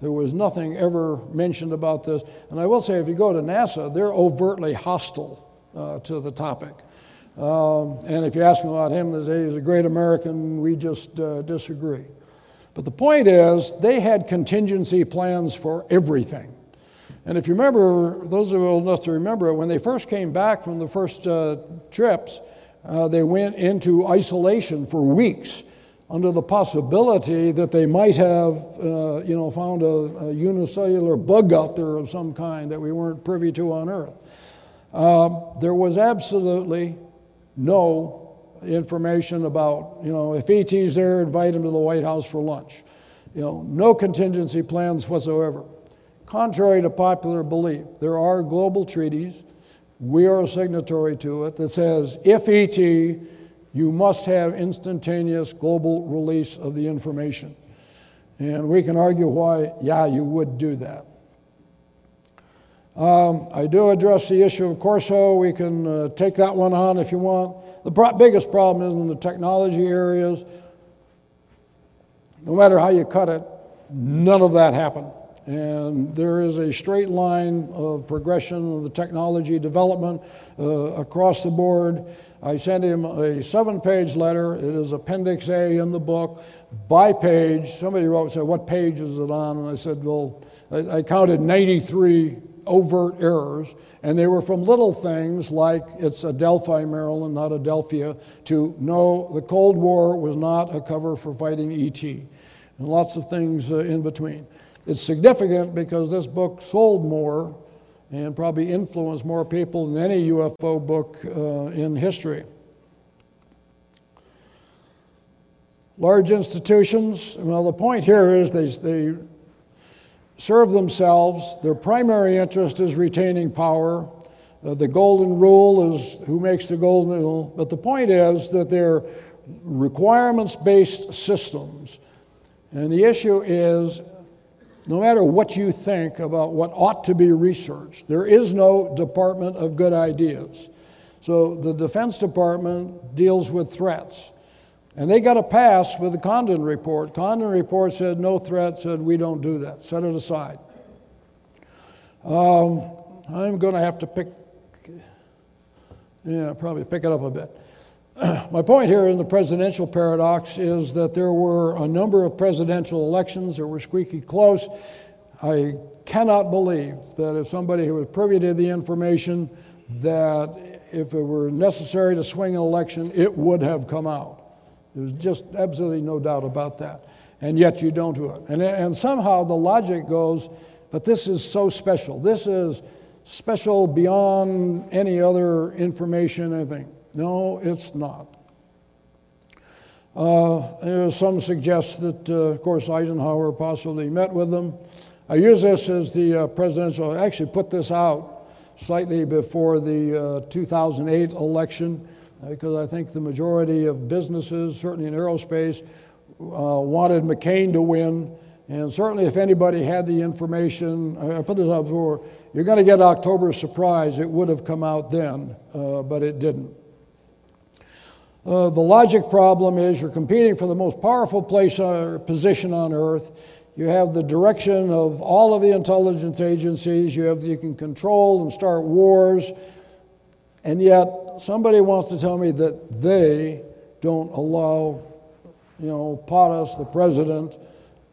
There was nothing ever mentioned about this. And I will say, if you go to NASA, they're overtly hostile uh, to the topic. Um, and if you ask them about him, they say he's a great American. We just uh, disagree. But the point is, they had contingency plans for everything. And if you remember, those of you old enough to remember, when they first came back from the first uh, trips, uh, they went into isolation for weeks under the possibility that they might have, uh, you know, found a, a, unicellular bug out there of some kind that we weren't privy to on Earth. Um, there was absolutely no information about, you know, if ET's there, invite him to the White House for lunch. You know, no contingency plans whatsoever. Contrary to popular belief, there are global treaties, we are a signatory to it, that says if ET, you must have instantaneous global release of the information. And we can argue why, yeah, you would do that. Um, I do address the issue of Corso. We can uh, take that one on if you want. The pro- biggest problem is in the technology areas. No matter how you cut it, none of that happened. And there is a straight line of progression of the technology development uh, across the board. I sent him a seven page letter. It is Appendix A in the book, by page. Somebody wrote and said, What page is it on? And I said, Well, I, I counted 93 overt errors, and they were from little things like it's Adelphi, Maryland, not Adelphia, to no, the Cold War was not a cover for fighting ET, and lots of things uh, in between. It's significant because this book sold more and probably influenced more people than any UFO book uh, in history. Large institutions, well, the point here is they, they serve themselves. Their primary interest is retaining power. Uh, the golden rule is who makes the golden rule. But the point is that they're requirements based systems. And the issue is no matter what you think about what ought to be researched, there is no Department of Good Ideas. So the Defense Department deals with threats. And they got a pass with the Condon report. Condon report said no threat, said we don't do that, set it aside. Um, I'm going to have to pick, yeah, probably pick it up a bit. My point here in the presidential paradox is that there were a number of presidential elections that were squeaky close. I cannot believe that if somebody who was privy to the information that if it were necessary to swing an election, it would have come out. There's just absolutely no doubt about that. And yet you don't do it. And, and somehow the logic goes, but this is so special. This is special beyond any other information, anything. No, it's not. Uh, some suggest that, uh, of course, Eisenhower possibly met with them. I use this as the uh, presidential, I actually put this out slightly before the uh, 2008 election because I think the majority of businesses, certainly in aerospace, uh, wanted McCain to win. And certainly, if anybody had the information, I put this out before, you're going to get October surprise. It would have come out then, uh, but it didn't. Uh, the logic problem is you're competing for the most powerful place or position on earth. You have the direction of all of the intelligence agencies. You have you can control and start wars. And yet, somebody wants to tell me that they don't allow, you know, POTUS, the president,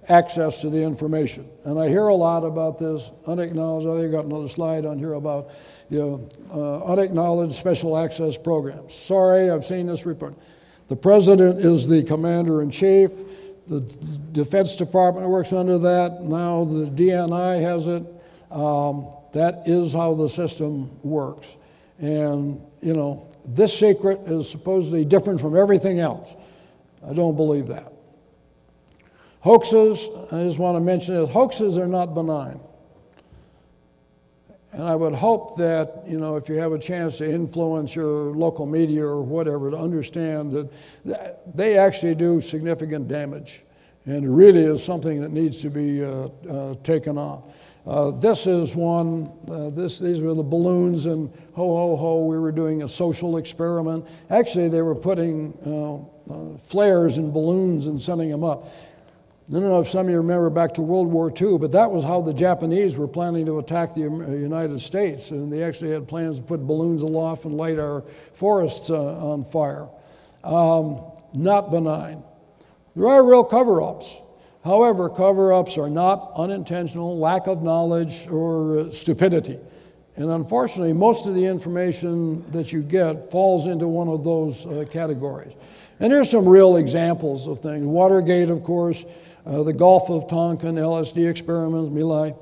access to the information. And I hear a lot about this unacknowledged. I think I got another slide on here about, you know, uh, unacknowledged special access programs. Sorry, I've seen this report. The president is the commander in chief. The Defense Department works under that. Now the DNI has it. Um, that is how the system works. And, you know, this secret is supposedly different from everything else. I don't believe that. Hoaxes, I just want to mention this hoaxes are not benign. And I would hope that, you know, if you have a chance to influence your local media or whatever, to understand that they actually do significant damage. and it really is something that needs to be uh, uh, taken on. Uh, this is one, uh, this, these were the balloons, and ho, ho, ho, we were doing a social experiment. Actually, they were putting uh, uh, flares in balloons and sending them up. I don't know if some of you remember back to World War II, but that was how the Japanese were planning to attack the United States. And they actually had plans to put balloons aloft and light our forests uh, on fire. Um, not benign. There are real cover ups. However, cover ups are not unintentional, lack of knowledge, or uh, stupidity. And unfortunately, most of the information that you get falls into one of those uh, categories. And there's some real examples of things. Watergate, of course, uh, the Gulf of Tonkin, LSD experiments, My Lai.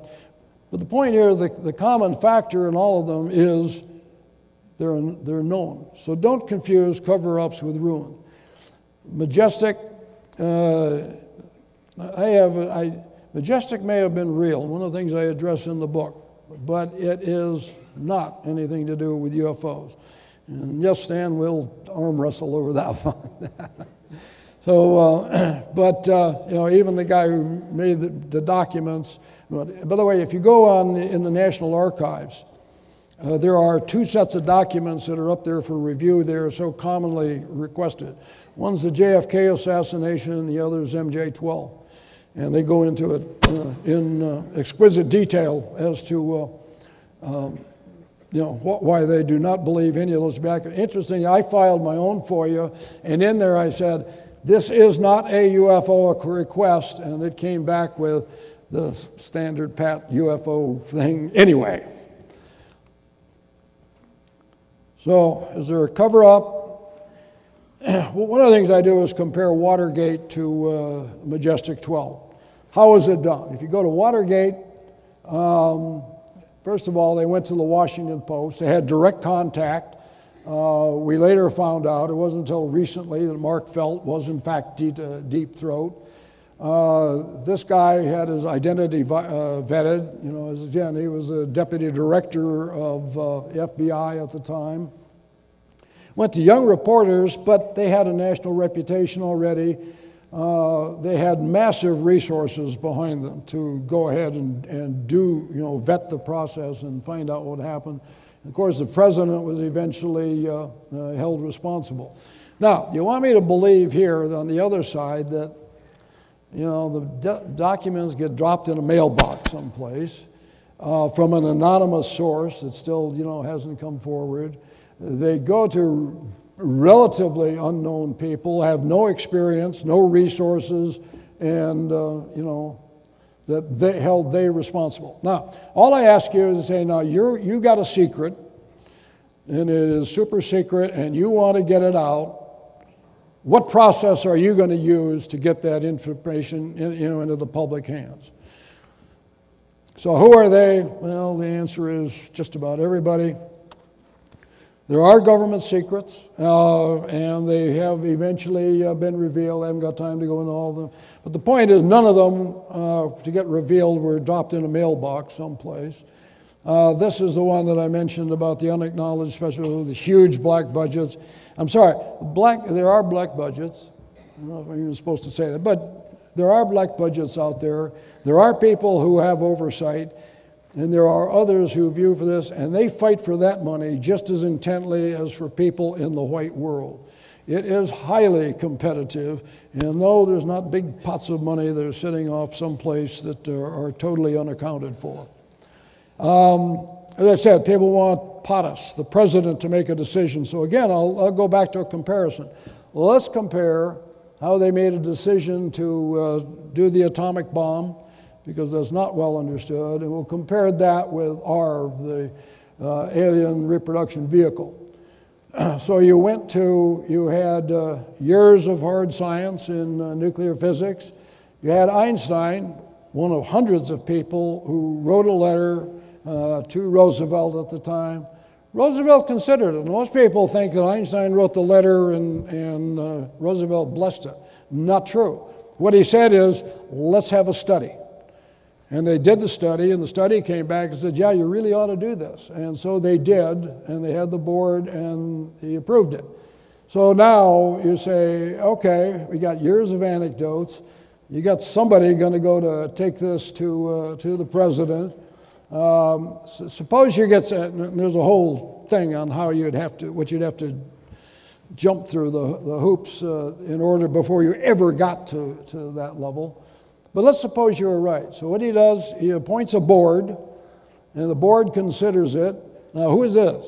But the point here, the, the common factor in all of them is they're, they're known. So don't confuse cover ups with ruin. Majestic, uh, I have, I, Majestic may have been real, one of the things I address in the book, but it is not anything to do with UFOs. And yes, Stan we'll arm wrestle over that one. so, uh, but uh, you know, even the guy who made the, the documents. By the way, if you go on in the National Archives, uh, there are two sets of documents that are up there for review. They are so commonly requested. One's the JFK assassination, and the other is MJ 12 and they go into it uh, in uh, exquisite detail as to uh, um, you know why they do not believe any of those back. Interesting, I filed my own FOIA, and in there I said, "This is not a UFO request," and it came back with the standard pat UFO thing anyway. So, is there a cover up? well, one of the things I do is compare Watergate to uh, Majestic 12. How was it done? If you go to Watergate, um, first of all, they went to the Washington Post. They had direct contact. Uh, we later found out, it wasn't until recently, that Mark Felt was in fact deep, uh, deep throat. Uh, this guy had his identity uh, vetted. You know, as again, he was a deputy director of uh, FBI at the time. Went to young reporters, but they had a national reputation already. Uh, they had massive resources behind them to go ahead and, and do, you know, vet the process and find out what happened. And of course, the president was eventually uh, uh, held responsible. Now, you want me to believe here on the other side that, you know, the do- documents get dropped in a mailbox someplace uh, from an anonymous source that still, you know, hasn't come forward. They go to relatively unknown people, have no experience, no resources, and, uh, you know, that they held they responsible. Now, all I ask you is to say, now you're, you got a secret, and it is super secret, and you want to get it out. What process are you going to use to get that information in, you know, into the public hands? So, who are they? Well, the answer is just about everybody. There are government secrets, uh, and they have eventually uh, been revealed. I haven't got time to go into all of them. But the point is, none of them, uh, to get revealed, were dropped in a mailbox someplace. Uh, this is the one that I mentioned about the unacknowledged special, the huge black budgets. I'm sorry, black, there are black budgets. I don't know if I'm even supposed to say that, but there are black budgets out there. There are people who have oversight. And there are others who view for this, and they fight for that money just as intently as for people in the white world. It is highly competitive, and though there's not big pots of money that are sitting off someplace that are, are totally unaccounted for. Um, as I said, people want POTUS, the president, to make a decision. So again, I'll, I'll go back to a comparison. Let's compare how they made a decision to uh, do the atomic bomb because that's not well understood. And we'll compare that with ARV, the uh, alien reproduction vehicle. so you went to, you had uh, years of hard science in uh, nuclear physics. You had Einstein, one of hundreds of people who wrote a letter uh, to Roosevelt at the time. Roosevelt considered it. Most people think that Einstein wrote the letter and, and uh, Roosevelt blessed it. Not true. What he said is, let's have a study. And they did the study, and the study came back and said, Yeah, you really ought to do this. And so they did, and they had the board, and he approved it. So now you say, Okay, we got years of anecdotes. You got somebody going to go to take this to, uh, to the president. Um, s- suppose you get, there's a whole thing on how you'd have to, what you'd have to jump through the, the hoops uh, in order before you ever got to, to that level. But let's suppose you're right. So what he does, he appoints a board, and the board considers it. Now, who is this?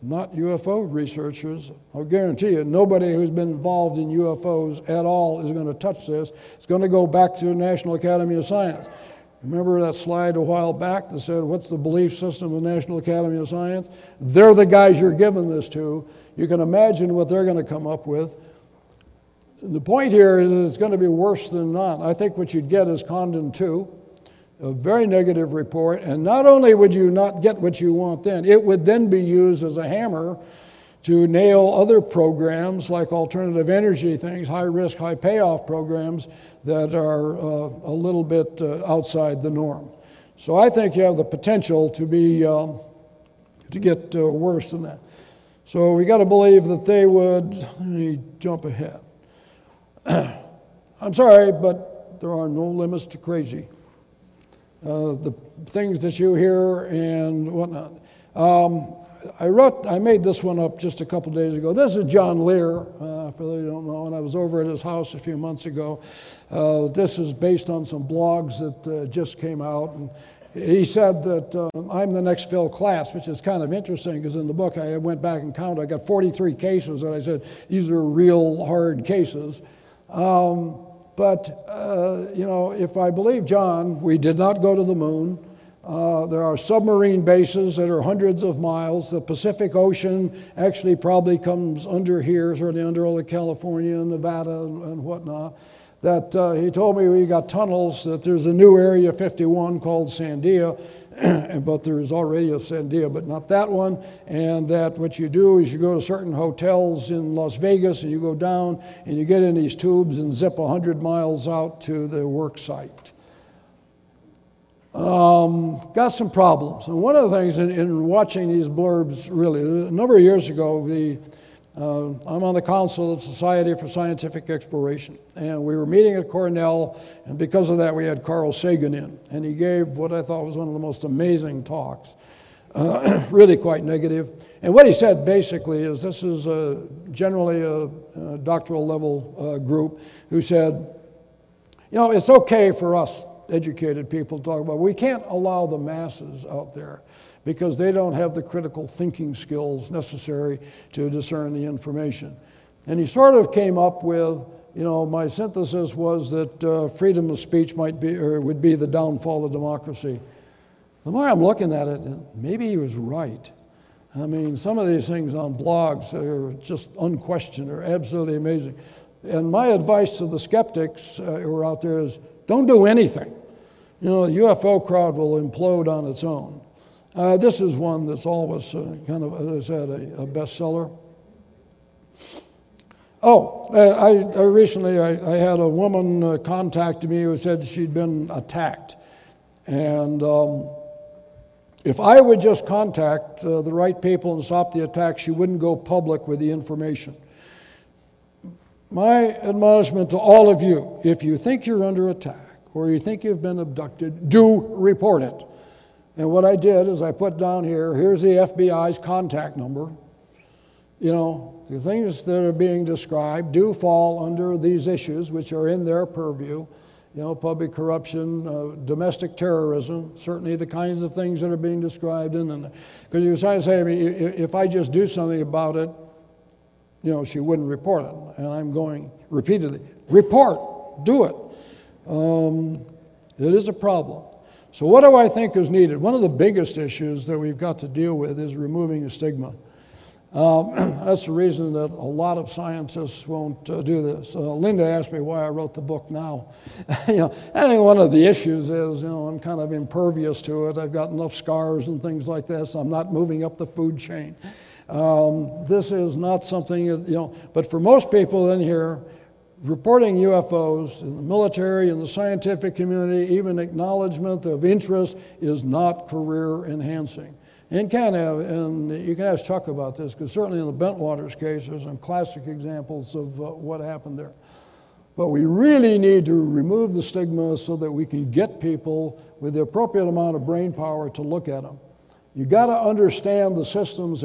Not UFO researchers. I'll guarantee you, nobody who's been involved in UFOs at all is going to touch this. It's going to go back to the National Academy of Science. Remember that slide a while back that said, What's the belief system of the National Academy of Science? They're the guys you're giving this to. You can imagine what they're going to come up with. The point here is it's going to be worse than not. I think what you'd get is Condon 2, a very negative report, and not only would you not get what you want then, it would then be used as a hammer to nail other programs like alternative energy things, high risk, high payoff programs that are uh, a little bit uh, outside the norm. So I think you have the potential to be um, to get uh, worse than that. So we got to believe that they would. Let me jump ahead. I'm sorry, but there are no limits to crazy. Uh, the things that you hear and whatnot. Um, I wrote, I made this one up just a couple days ago. This is John Lear, uh, for those who don't know, and I was over at his house a few months ago. Uh, this is based on some blogs that uh, just came out. And he said that uh, I'm the next Phil Klass, which is kind of interesting because in the book I went back and counted. I got 43 cases, and I said, these are real hard cases. Um, but, uh, you know, if I believe John, we did not go to the moon. Uh, there are submarine bases that are hundreds of miles. The Pacific Ocean actually probably comes under here, certainly under all of California and Nevada and, and whatnot. That uh, he told me we got tunnels, that there's a new Area 51 called Sandia, but there's already a Sandia, but not that one. And that what you do is you go to certain hotels in Las Vegas and you go down and you get in these tubes and zip 100 miles out to the work site. Um, got some problems. And one of the things in, in watching these blurbs, really, a number of years ago, the, uh, I'm on the Council of Society for Scientific Exploration, and we were meeting at Cornell, and because of that, we had Carl Sagan in, and he gave what I thought was one of the most amazing talks, uh, really quite negative. And what he said basically is this is a, generally a, a doctoral level uh, group who said, you know, it's okay for us educated people to talk about. We can't allow the masses out there because they don't have the critical thinking skills necessary to discern the information. And he sort of came up with, you know, my synthesis was that uh, freedom of speech might be or would be the downfall of democracy. The more I'm looking at it, maybe he was right. I mean, some of these things on blogs are just unquestioned, are absolutely amazing. And my advice to the skeptics uh, who are out there is don't do anything. You know, the UFO crowd will implode on its own. Uh, this is one that's always uh, kind of, as I said, a, a bestseller. Oh, uh, I, I, recently I, I, had a woman uh, contact me who said she'd been attacked. And um, if I would just contact uh, the right people and stop the attack, she wouldn't go public with the information. My admonishment to all of you if you think you're under attack or you think you've been abducted, do report it. And what I did is I put down here here's the FBI's contact number. You know, the things that are being described do fall under these issues, which are in their purview. You know, public corruption, uh, domestic terrorism, certainly the kinds of things that are being described in there. Because you trying to say to me, if I just do something about it, you know, she wouldn't report it. And I'm going repeatedly, report, do it. Um, it is a problem. So, what do I think is needed? One of the biggest issues that we've got to deal with is removing the stigma. Um, that's the reason that a lot of scientists won't uh, do this. Uh, Linda asked me why I wrote the book now. you know, I think one of the issues is, you know, I'm kind of impervious to it. I've got enough scars and things like this. I'm not moving up the food chain. Um, this is not something, you know, but for most people in here, reporting UFOs in the military, in the scientific community, even acknowledgement of interest is not career enhancing. And can have, and you can ask Chuck about this, because certainly in the Bentwaters case, there's some classic examples of uh, what happened there. But we really need to remove the stigma so that we can get people with the appropriate amount of brain power to look at them. You got to understand the systems.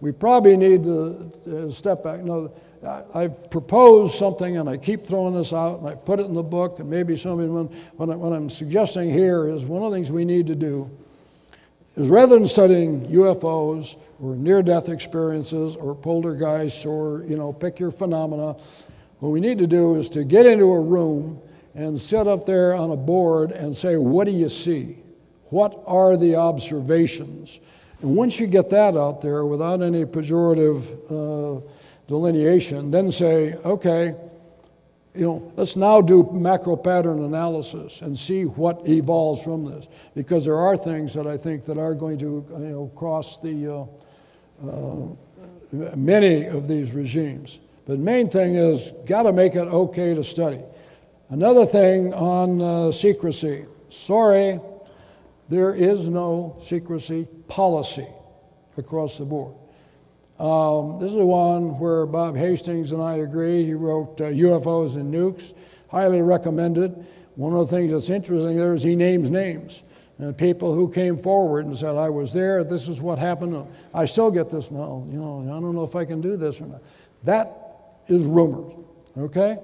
We probably need to step back. No, I, I've proposed something and I keep throwing this out and I put it in the book and maybe somebody, when, when, I, what I'm suggesting here is one of the things we need to do is rather than studying UFOs or near-death experiences or poltergeists or, you know, pick your phenomena, what we need to do is to get into a room and sit up there on a board and say, what do you see? What are the observations? And once you get that out there without any pejorative uh, delineation, then say, okay, you know, let's now do macro pattern analysis and see what evolves from this. Because there are things that I think that are going to you know, cross the uh, uh, many of these regimes. But the main thing is, got to make it okay to study. Another thing on uh, secrecy. Sorry, there is no secrecy policy across the board. Um, this is the one where Bob Hastings and I agree. He wrote uh, UFOs and Nukes, highly recommended. One of the things that's interesting there is he names names. And people who came forward and said, I was there, this is what happened. I still get this now, you know, I don't know if I can do this or not. That is rumors, okay?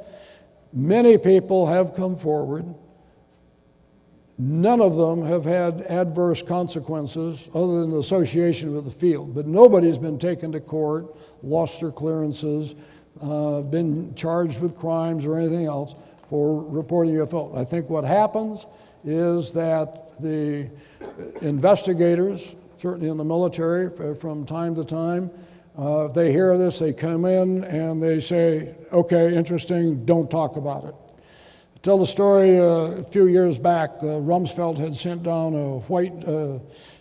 Many people have come forward None of them have had adverse consequences other than association with the field. But nobody's been taken to court, lost their clearances, uh, been charged with crimes or anything else for reporting UFO. I think what happens is that the investigators, certainly in the military, from time to time, uh, they hear this, they come in and they say, okay, interesting, don't talk about it tell the story uh, a few years back. Uh, Rumsfeld had sent down a white, uh,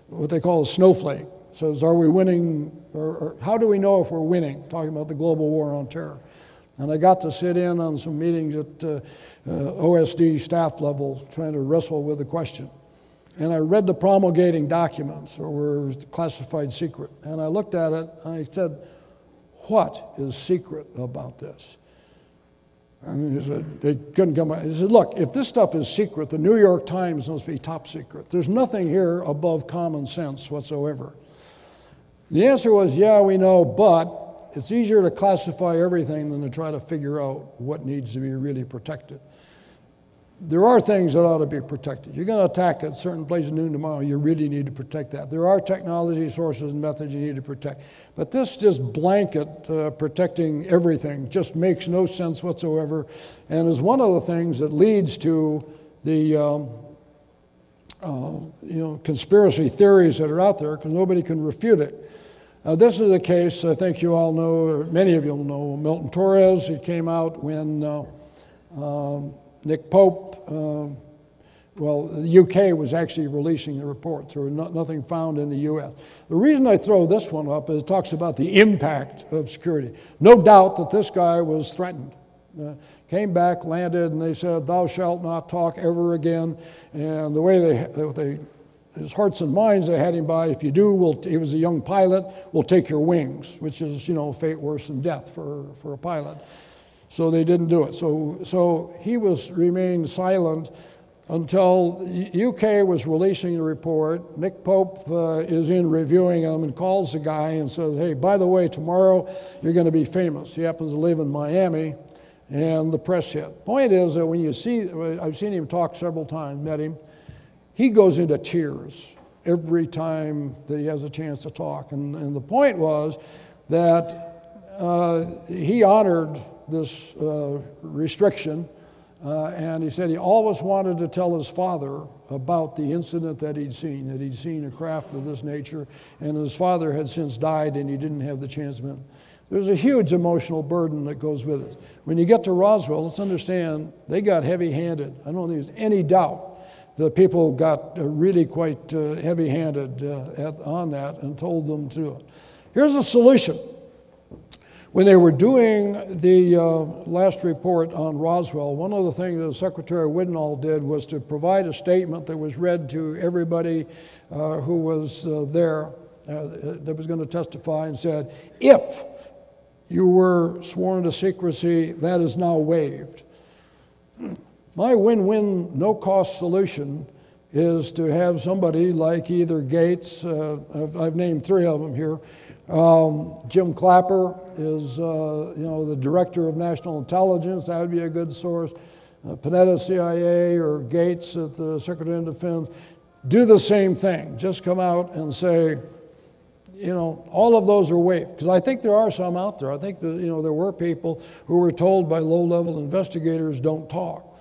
what they call a snowflake. Says, are we winning, or, or, how do we know if we're winning? Talking about the global war on terror. And I got to sit in on some meetings at uh, uh, OSD staff level trying to wrestle with the question. And I read the promulgating documents, or were classified secret. And I looked at it and I said, what is secret about this? And he said, they couldn't come by. He said, look, if this stuff is secret, the New York Times must be top secret. There's nothing here above common sense whatsoever. The answer was, yeah, we know, but it's easier to classify everything than to try to figure out what needs to be really protected there are things that ought to be protected. You're going to attack a certain place at noon tomorrow, you really need to protect that. There are technology sources and methods you need to protect. But this just blanket uh, protecting everything just makes no sense whatsoever and is one of the things that leads to the um, uh, you know, conspiracy theories that are out there because nobody can refute it. Uh, this is a case I think you all know, or many of you know, Milton Torres. He came out when uh, um, Nick Pope, uh, well, the UK was actually releasing the reports. There no, nothing found in the US. The reason I throw this one up is it talks about the impact of security. No doubt that this guy was threatened. Uh, came back, landed, and they said, Thou shalt not talk ever again. And the way they, they his hearts and minds they had him by, if you do, we'll, he was a young pilot, we'll take your wings, which is, you know, fate worse than death for, for a pilot. So they didn't do it. So, so he was remained silent until UK was releasing the report. Nick Pope uh, is in reviewing them and calls the guy and says, "Hey, by the way, tomorrow you're going to be famous." He happens to live in Miami, and the press hit. Point is that when you see, I've seen him talk several times, met him, he goes into tears every time that he has a chance to talk. And, and the point was that uh, he honored this uh, restriction, uh, and he said he always wanted to tell his father about the incident that he'd seen, that he'd seen a craft of this nature, and his father had since died and he didn't have the chance. There's a huge emotional burden that goes with it. When you get to Roswell, let's understand they got heavy handed. I don't think there's any doubt the people got uh, really quite uh, heavy handed uh, on that and told them to. Here's a solution. When they were doing the uh, last report on Roswell, one of the things that Secretary Widnall did was to provide a statement that was read to everybody uh, who was uh, there that was going to testify and said, if you were sworn to secrecy, that is now waived. My win win, no cost solution is to have somebody like either Gates, uh, I've, I've, named three of them here. Um, Jim Clapper is, uh, you know, the director of national intelligence. That would be a good source. Uh, Panetta, CIA, or Gates at the Secretary of Defense. Do the same thing. Just come out and say, you know, all of those are waived. Because I think there are some out there. I think that, you know, there were people who were told by low level investigators, don't talk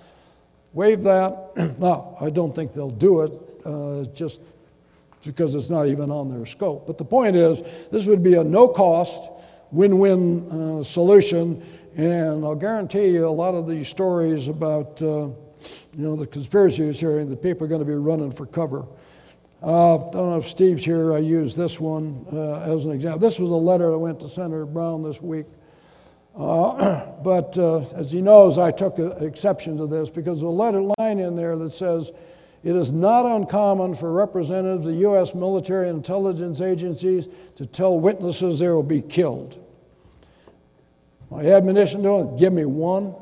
waive that. now, I don't think they'll do it uh, just because it's not even on their scope. But the point is, this would be a no cost, win win uh, solution. And I'll guarantee you a lot of these stories about, uh, you know, the conspiracy theory that people are going to be running for cover. Uh, I don't know if Steve's here. I use this one uh, as an example. This was a letter that went to Senator Brown this week. Uh, but uh, as he knows, I took exception to this because there's a letter line in there that says, it is not uncommon for representatives of the U.S. military intelligence agencies to tell witnesses they will be killed. My admonition to them, give me one.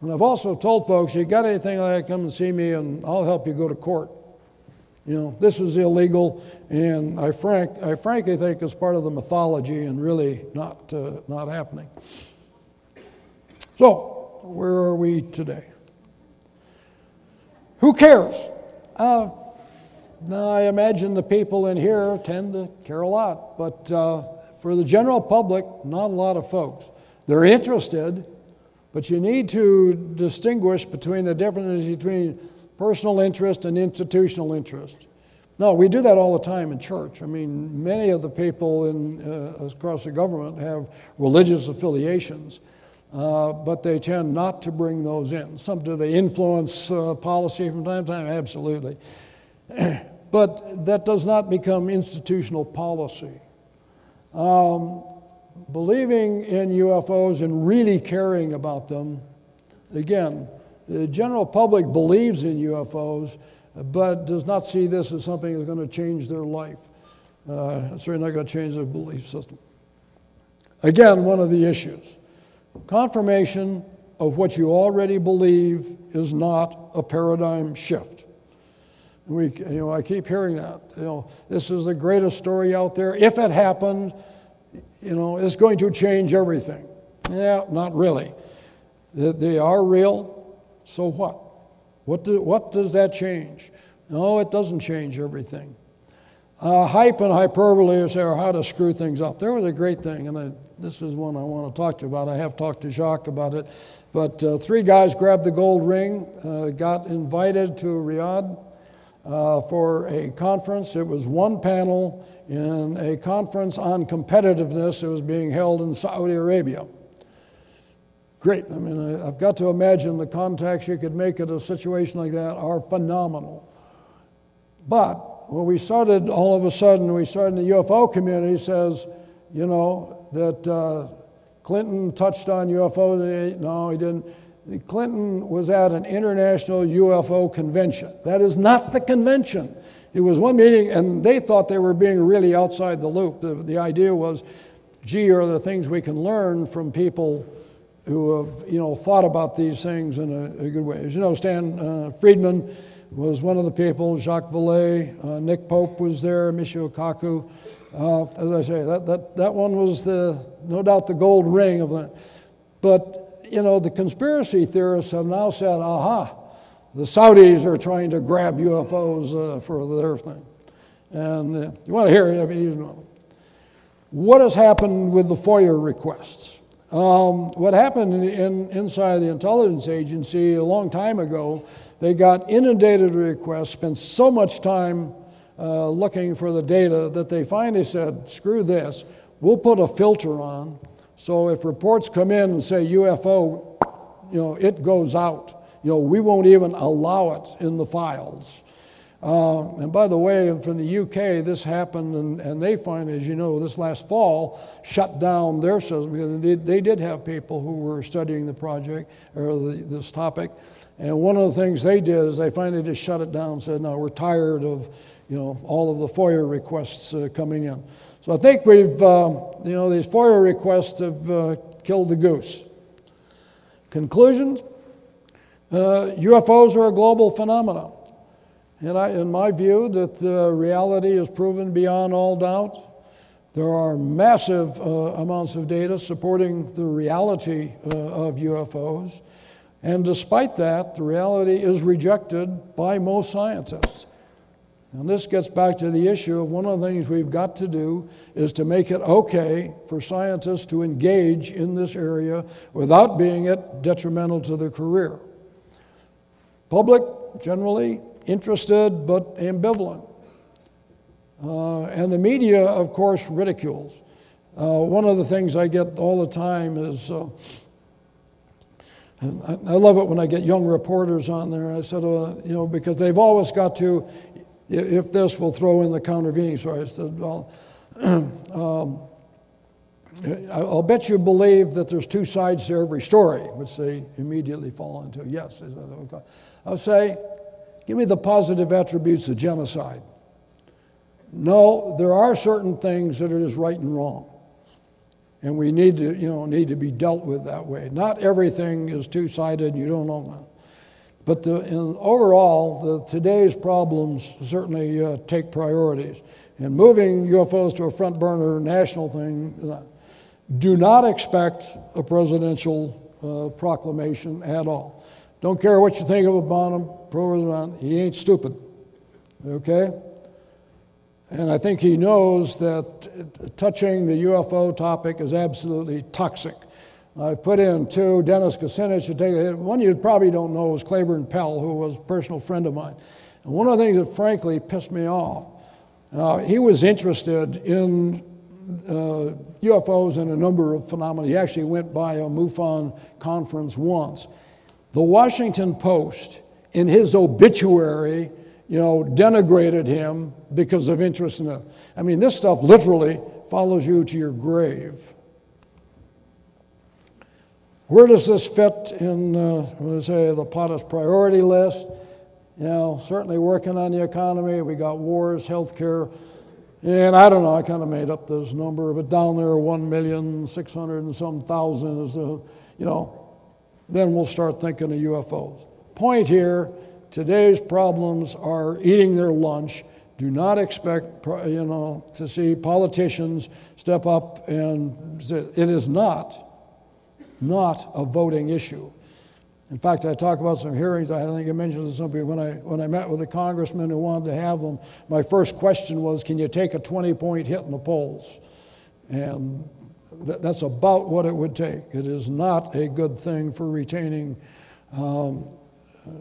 And I've also told folks, you got anything like that, come and see me and I'll help you go to court. You know, this is illegal, and I, frank, I frankly think it's part of the mythology and really not, uh, not happening. So, where are we today? Who cares? Uh, now, I imagine the people in here tend to care a lot, but uh, for the general public, not a lot of folks. They're interested, but you need to distinguish between the differences between personal interest and institutional interest. No, we do that all the time in church. I mean, many of the people in, uh, across the government have religious affiliations, uh, but they tend not to bring those in. Some do they influence uh, policy from time to time? Absolutely. but that does not become institutional policy. Um, believing in UFOs and really caring about them, again, the general public believes in UFOs, but does not see this as something that's going to change their life. Uh, certainly not going to change their belief system. Again, one of the issues confirmation of what you already believe is not a paradigm shift. We, you know, I keep hearing that. You know, this is the greatest story out there. If it happened, you know, it's going to change everything. Yeah, not really. They are real. So what? What, do, what does that change? No, it doesn't change everything. Uh, hype and hyperbole is how to screw things up. There was a great thing, and I, this is one I want to talk to you about. I have talked to Jacques about it. But uh, three guys grabbed the gold ring, uh, got invited to Riyadh uh, for a conference. It was one panel in a conference on competitiveness. It was being held in Saudi Arabia great. I mean, I've got to imagine the contacts you could make at a situation like that are phenomenal. But when we started, all of a sudden, we started in the UFO community says, you know, that uh, Clinton touched on UFOs. No, he didn't. Clinton was at an international UFO convention. That is not the convention. It was one meeting, and they thought they were being really outside the loop. The, the idea was, gee, are there things we can learn from people who have you know thought about these things in a, a good way. As you know, Stan uh, Friedman was one of the people. Jacques Vallée, uh, Nick Pope was there. Michio Kaku. Uh, as I say, that, that, that one was the no doubt the gold ring of that. But you know, the conspiracy theorists have now said, "Aha, the Saudis are trying to grab UFOs uh, for their thing." And uh, you want to hear? I mean, you know, what has happened with the FOIA requests? Um, what happened in, inside the intelligence agency a long time ago, they got inundated with requests, spent so much time uh, looking for the data that they finally said, screw this, we'll put a filter on. So if reports come in and say UFO, you know, it goes out. You know, we won't even allow it in the files. Uh, and by the way, from the UK, this happened, and, and they finally, as you know, this last fall, shut down their system they, they did have people who were studying the project or the, this topic. And one of the things they did is they finally just shut it down and said, no, we're tired of, you know, all of the FOIA requests uh, coming in. So I think we've, uh, you know, these FOIA requests have uh, killed the goose. Conclusions? UFOs uh, are a global phenomenon. And I, in my view, that the reality is proven beyond all doubt. There are massive uh, amounts of data supporting the reality uh, of UFOs. And despite that, the reality is rejected by most scientists. And this gets back to the issue of one of the things we've got to do is to make it okay for scientists to engage in this area without being it detrimental to their career. Public generally interested but ambivalent. Uh, and the media, of course, ridicules. Uh, one of the things I get all the time is uh, I, I, love it when I get young reporters on there. I said, uh, you know, because they've always got to, if this, will throw in the countervailing. So I said, well, um, I'll bet you believe that there's two sides to every story, which they immediately fall into. Yes, is that okay? I'll say, Give me the positive attributes of genocide. No, there are certain things that are just right and wrong. And we need to, you know, need to be dealt with that way. Not everything is two-sided, you don't know that. But the, in, overall, the, today's problems certainly uh, take priorities. And moving UFOs to a front burner national thing, uh, do not expect a presidential uh, proclamation at all. Don't care what you think of Obama, pro or he ain't stupid. Okay? And I think he knows that touching the UFO topic is absolutely toxic. I've put in two, Dennis Kucinich, to take a One you probably don't know is Claiborne Pell, who was a personal friend of mine. And one of the things that frankly pissed me off, uh, he was interested in uh, UFOs and a number of phenomena. He actually went by a MUFON conference once. The Washington Post, in his obituary, you know, denigrated him because of interest in it. I mean, this stuff literally follows you to your grave. Where does this fit in, uh, say, the POTUS priority list? You know, certainly working on the economy. We got wars, healthcare, and I don't know. I kind of made up this number, but down there, one million six hundred and some thousand is the, you know, then we'll start thinking of UFOs. Point here today's problems are eating their lunch. Do not expect you know, to see politicians step up and say, it is not, not a voting issue. In fact, I talk about some hearings. I think I mentioned to some people when I, when I met with a congressman who wanted to have them. My first question was, Can you take a 20 point hit in the polls? And that's about what it would take. It is not a good thing for retaining um,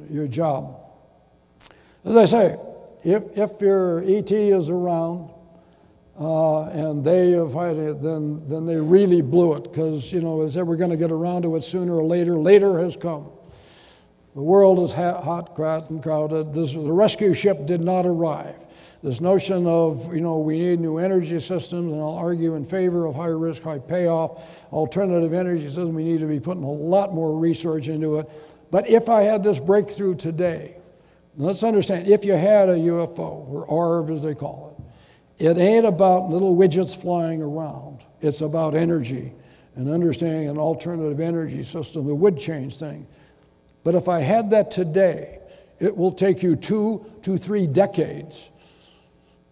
your job. As I say, if, if your ET is around uh, and they have had it, then, then they really blew it because, you know, is ever going to get around to it sooner or later? Later has come. The world is hot, hot and crowded. This, the rescue ship did not arrive. This notion of, you know, we need new energy systems, and I'll argue in favor of high risk, high payoff, alternative energy systems, we need to be putting a lot more research into it. But if I had this breakthrough today, let's understand, if you had a UFO, or ARV as they call it, it ain't about little widgets flying around. It's about energy and understanding an alternative energy system that would change things. But if I had that today, it will take you two to three decades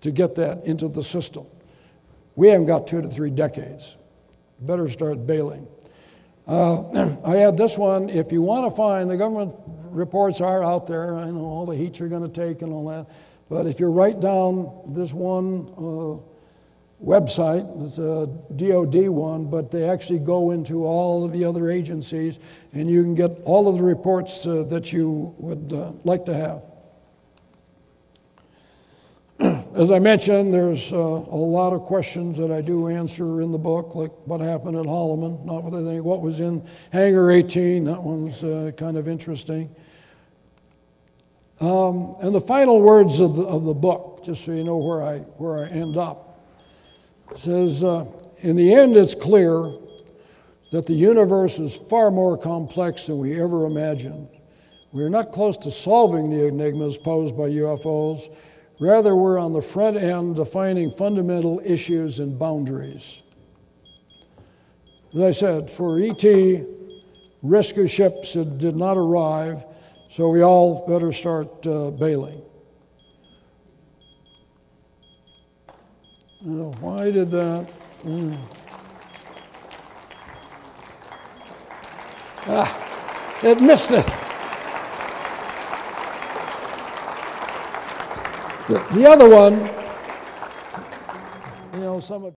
to get that into the system. We haven't got two to three decades. Better start bailing. Uh, I had this one. If you want to find, the government reports are out there. I know all the heat you're going to take and all that. But if you write down this one uh, website, it's a DOD one, but they actually go into all of the other agencies, and you can get all of the reports uh, that you would uh, like to have. as I mentioned, there's uh, a lot of questions that I do answer in the book, like what happened at Holloman, not what I think, what was in Hangar 18. That one's uh, kind of interesting. Um, and the final words of the, of the book, just so you know where I, where I end up, says, uh, In the end, it's clear that the universe is far more complex than we ever imagined. We are not close to solving the enigmas posed by UFOs. Rather, we're on the front end defining fundamental issues and boundaries. As I said, for ET, rescue ships did not arrive, so we all better start uh, bailing. Uh, why did that? Mm. Ah, it missed it. The, the other one, you know, some of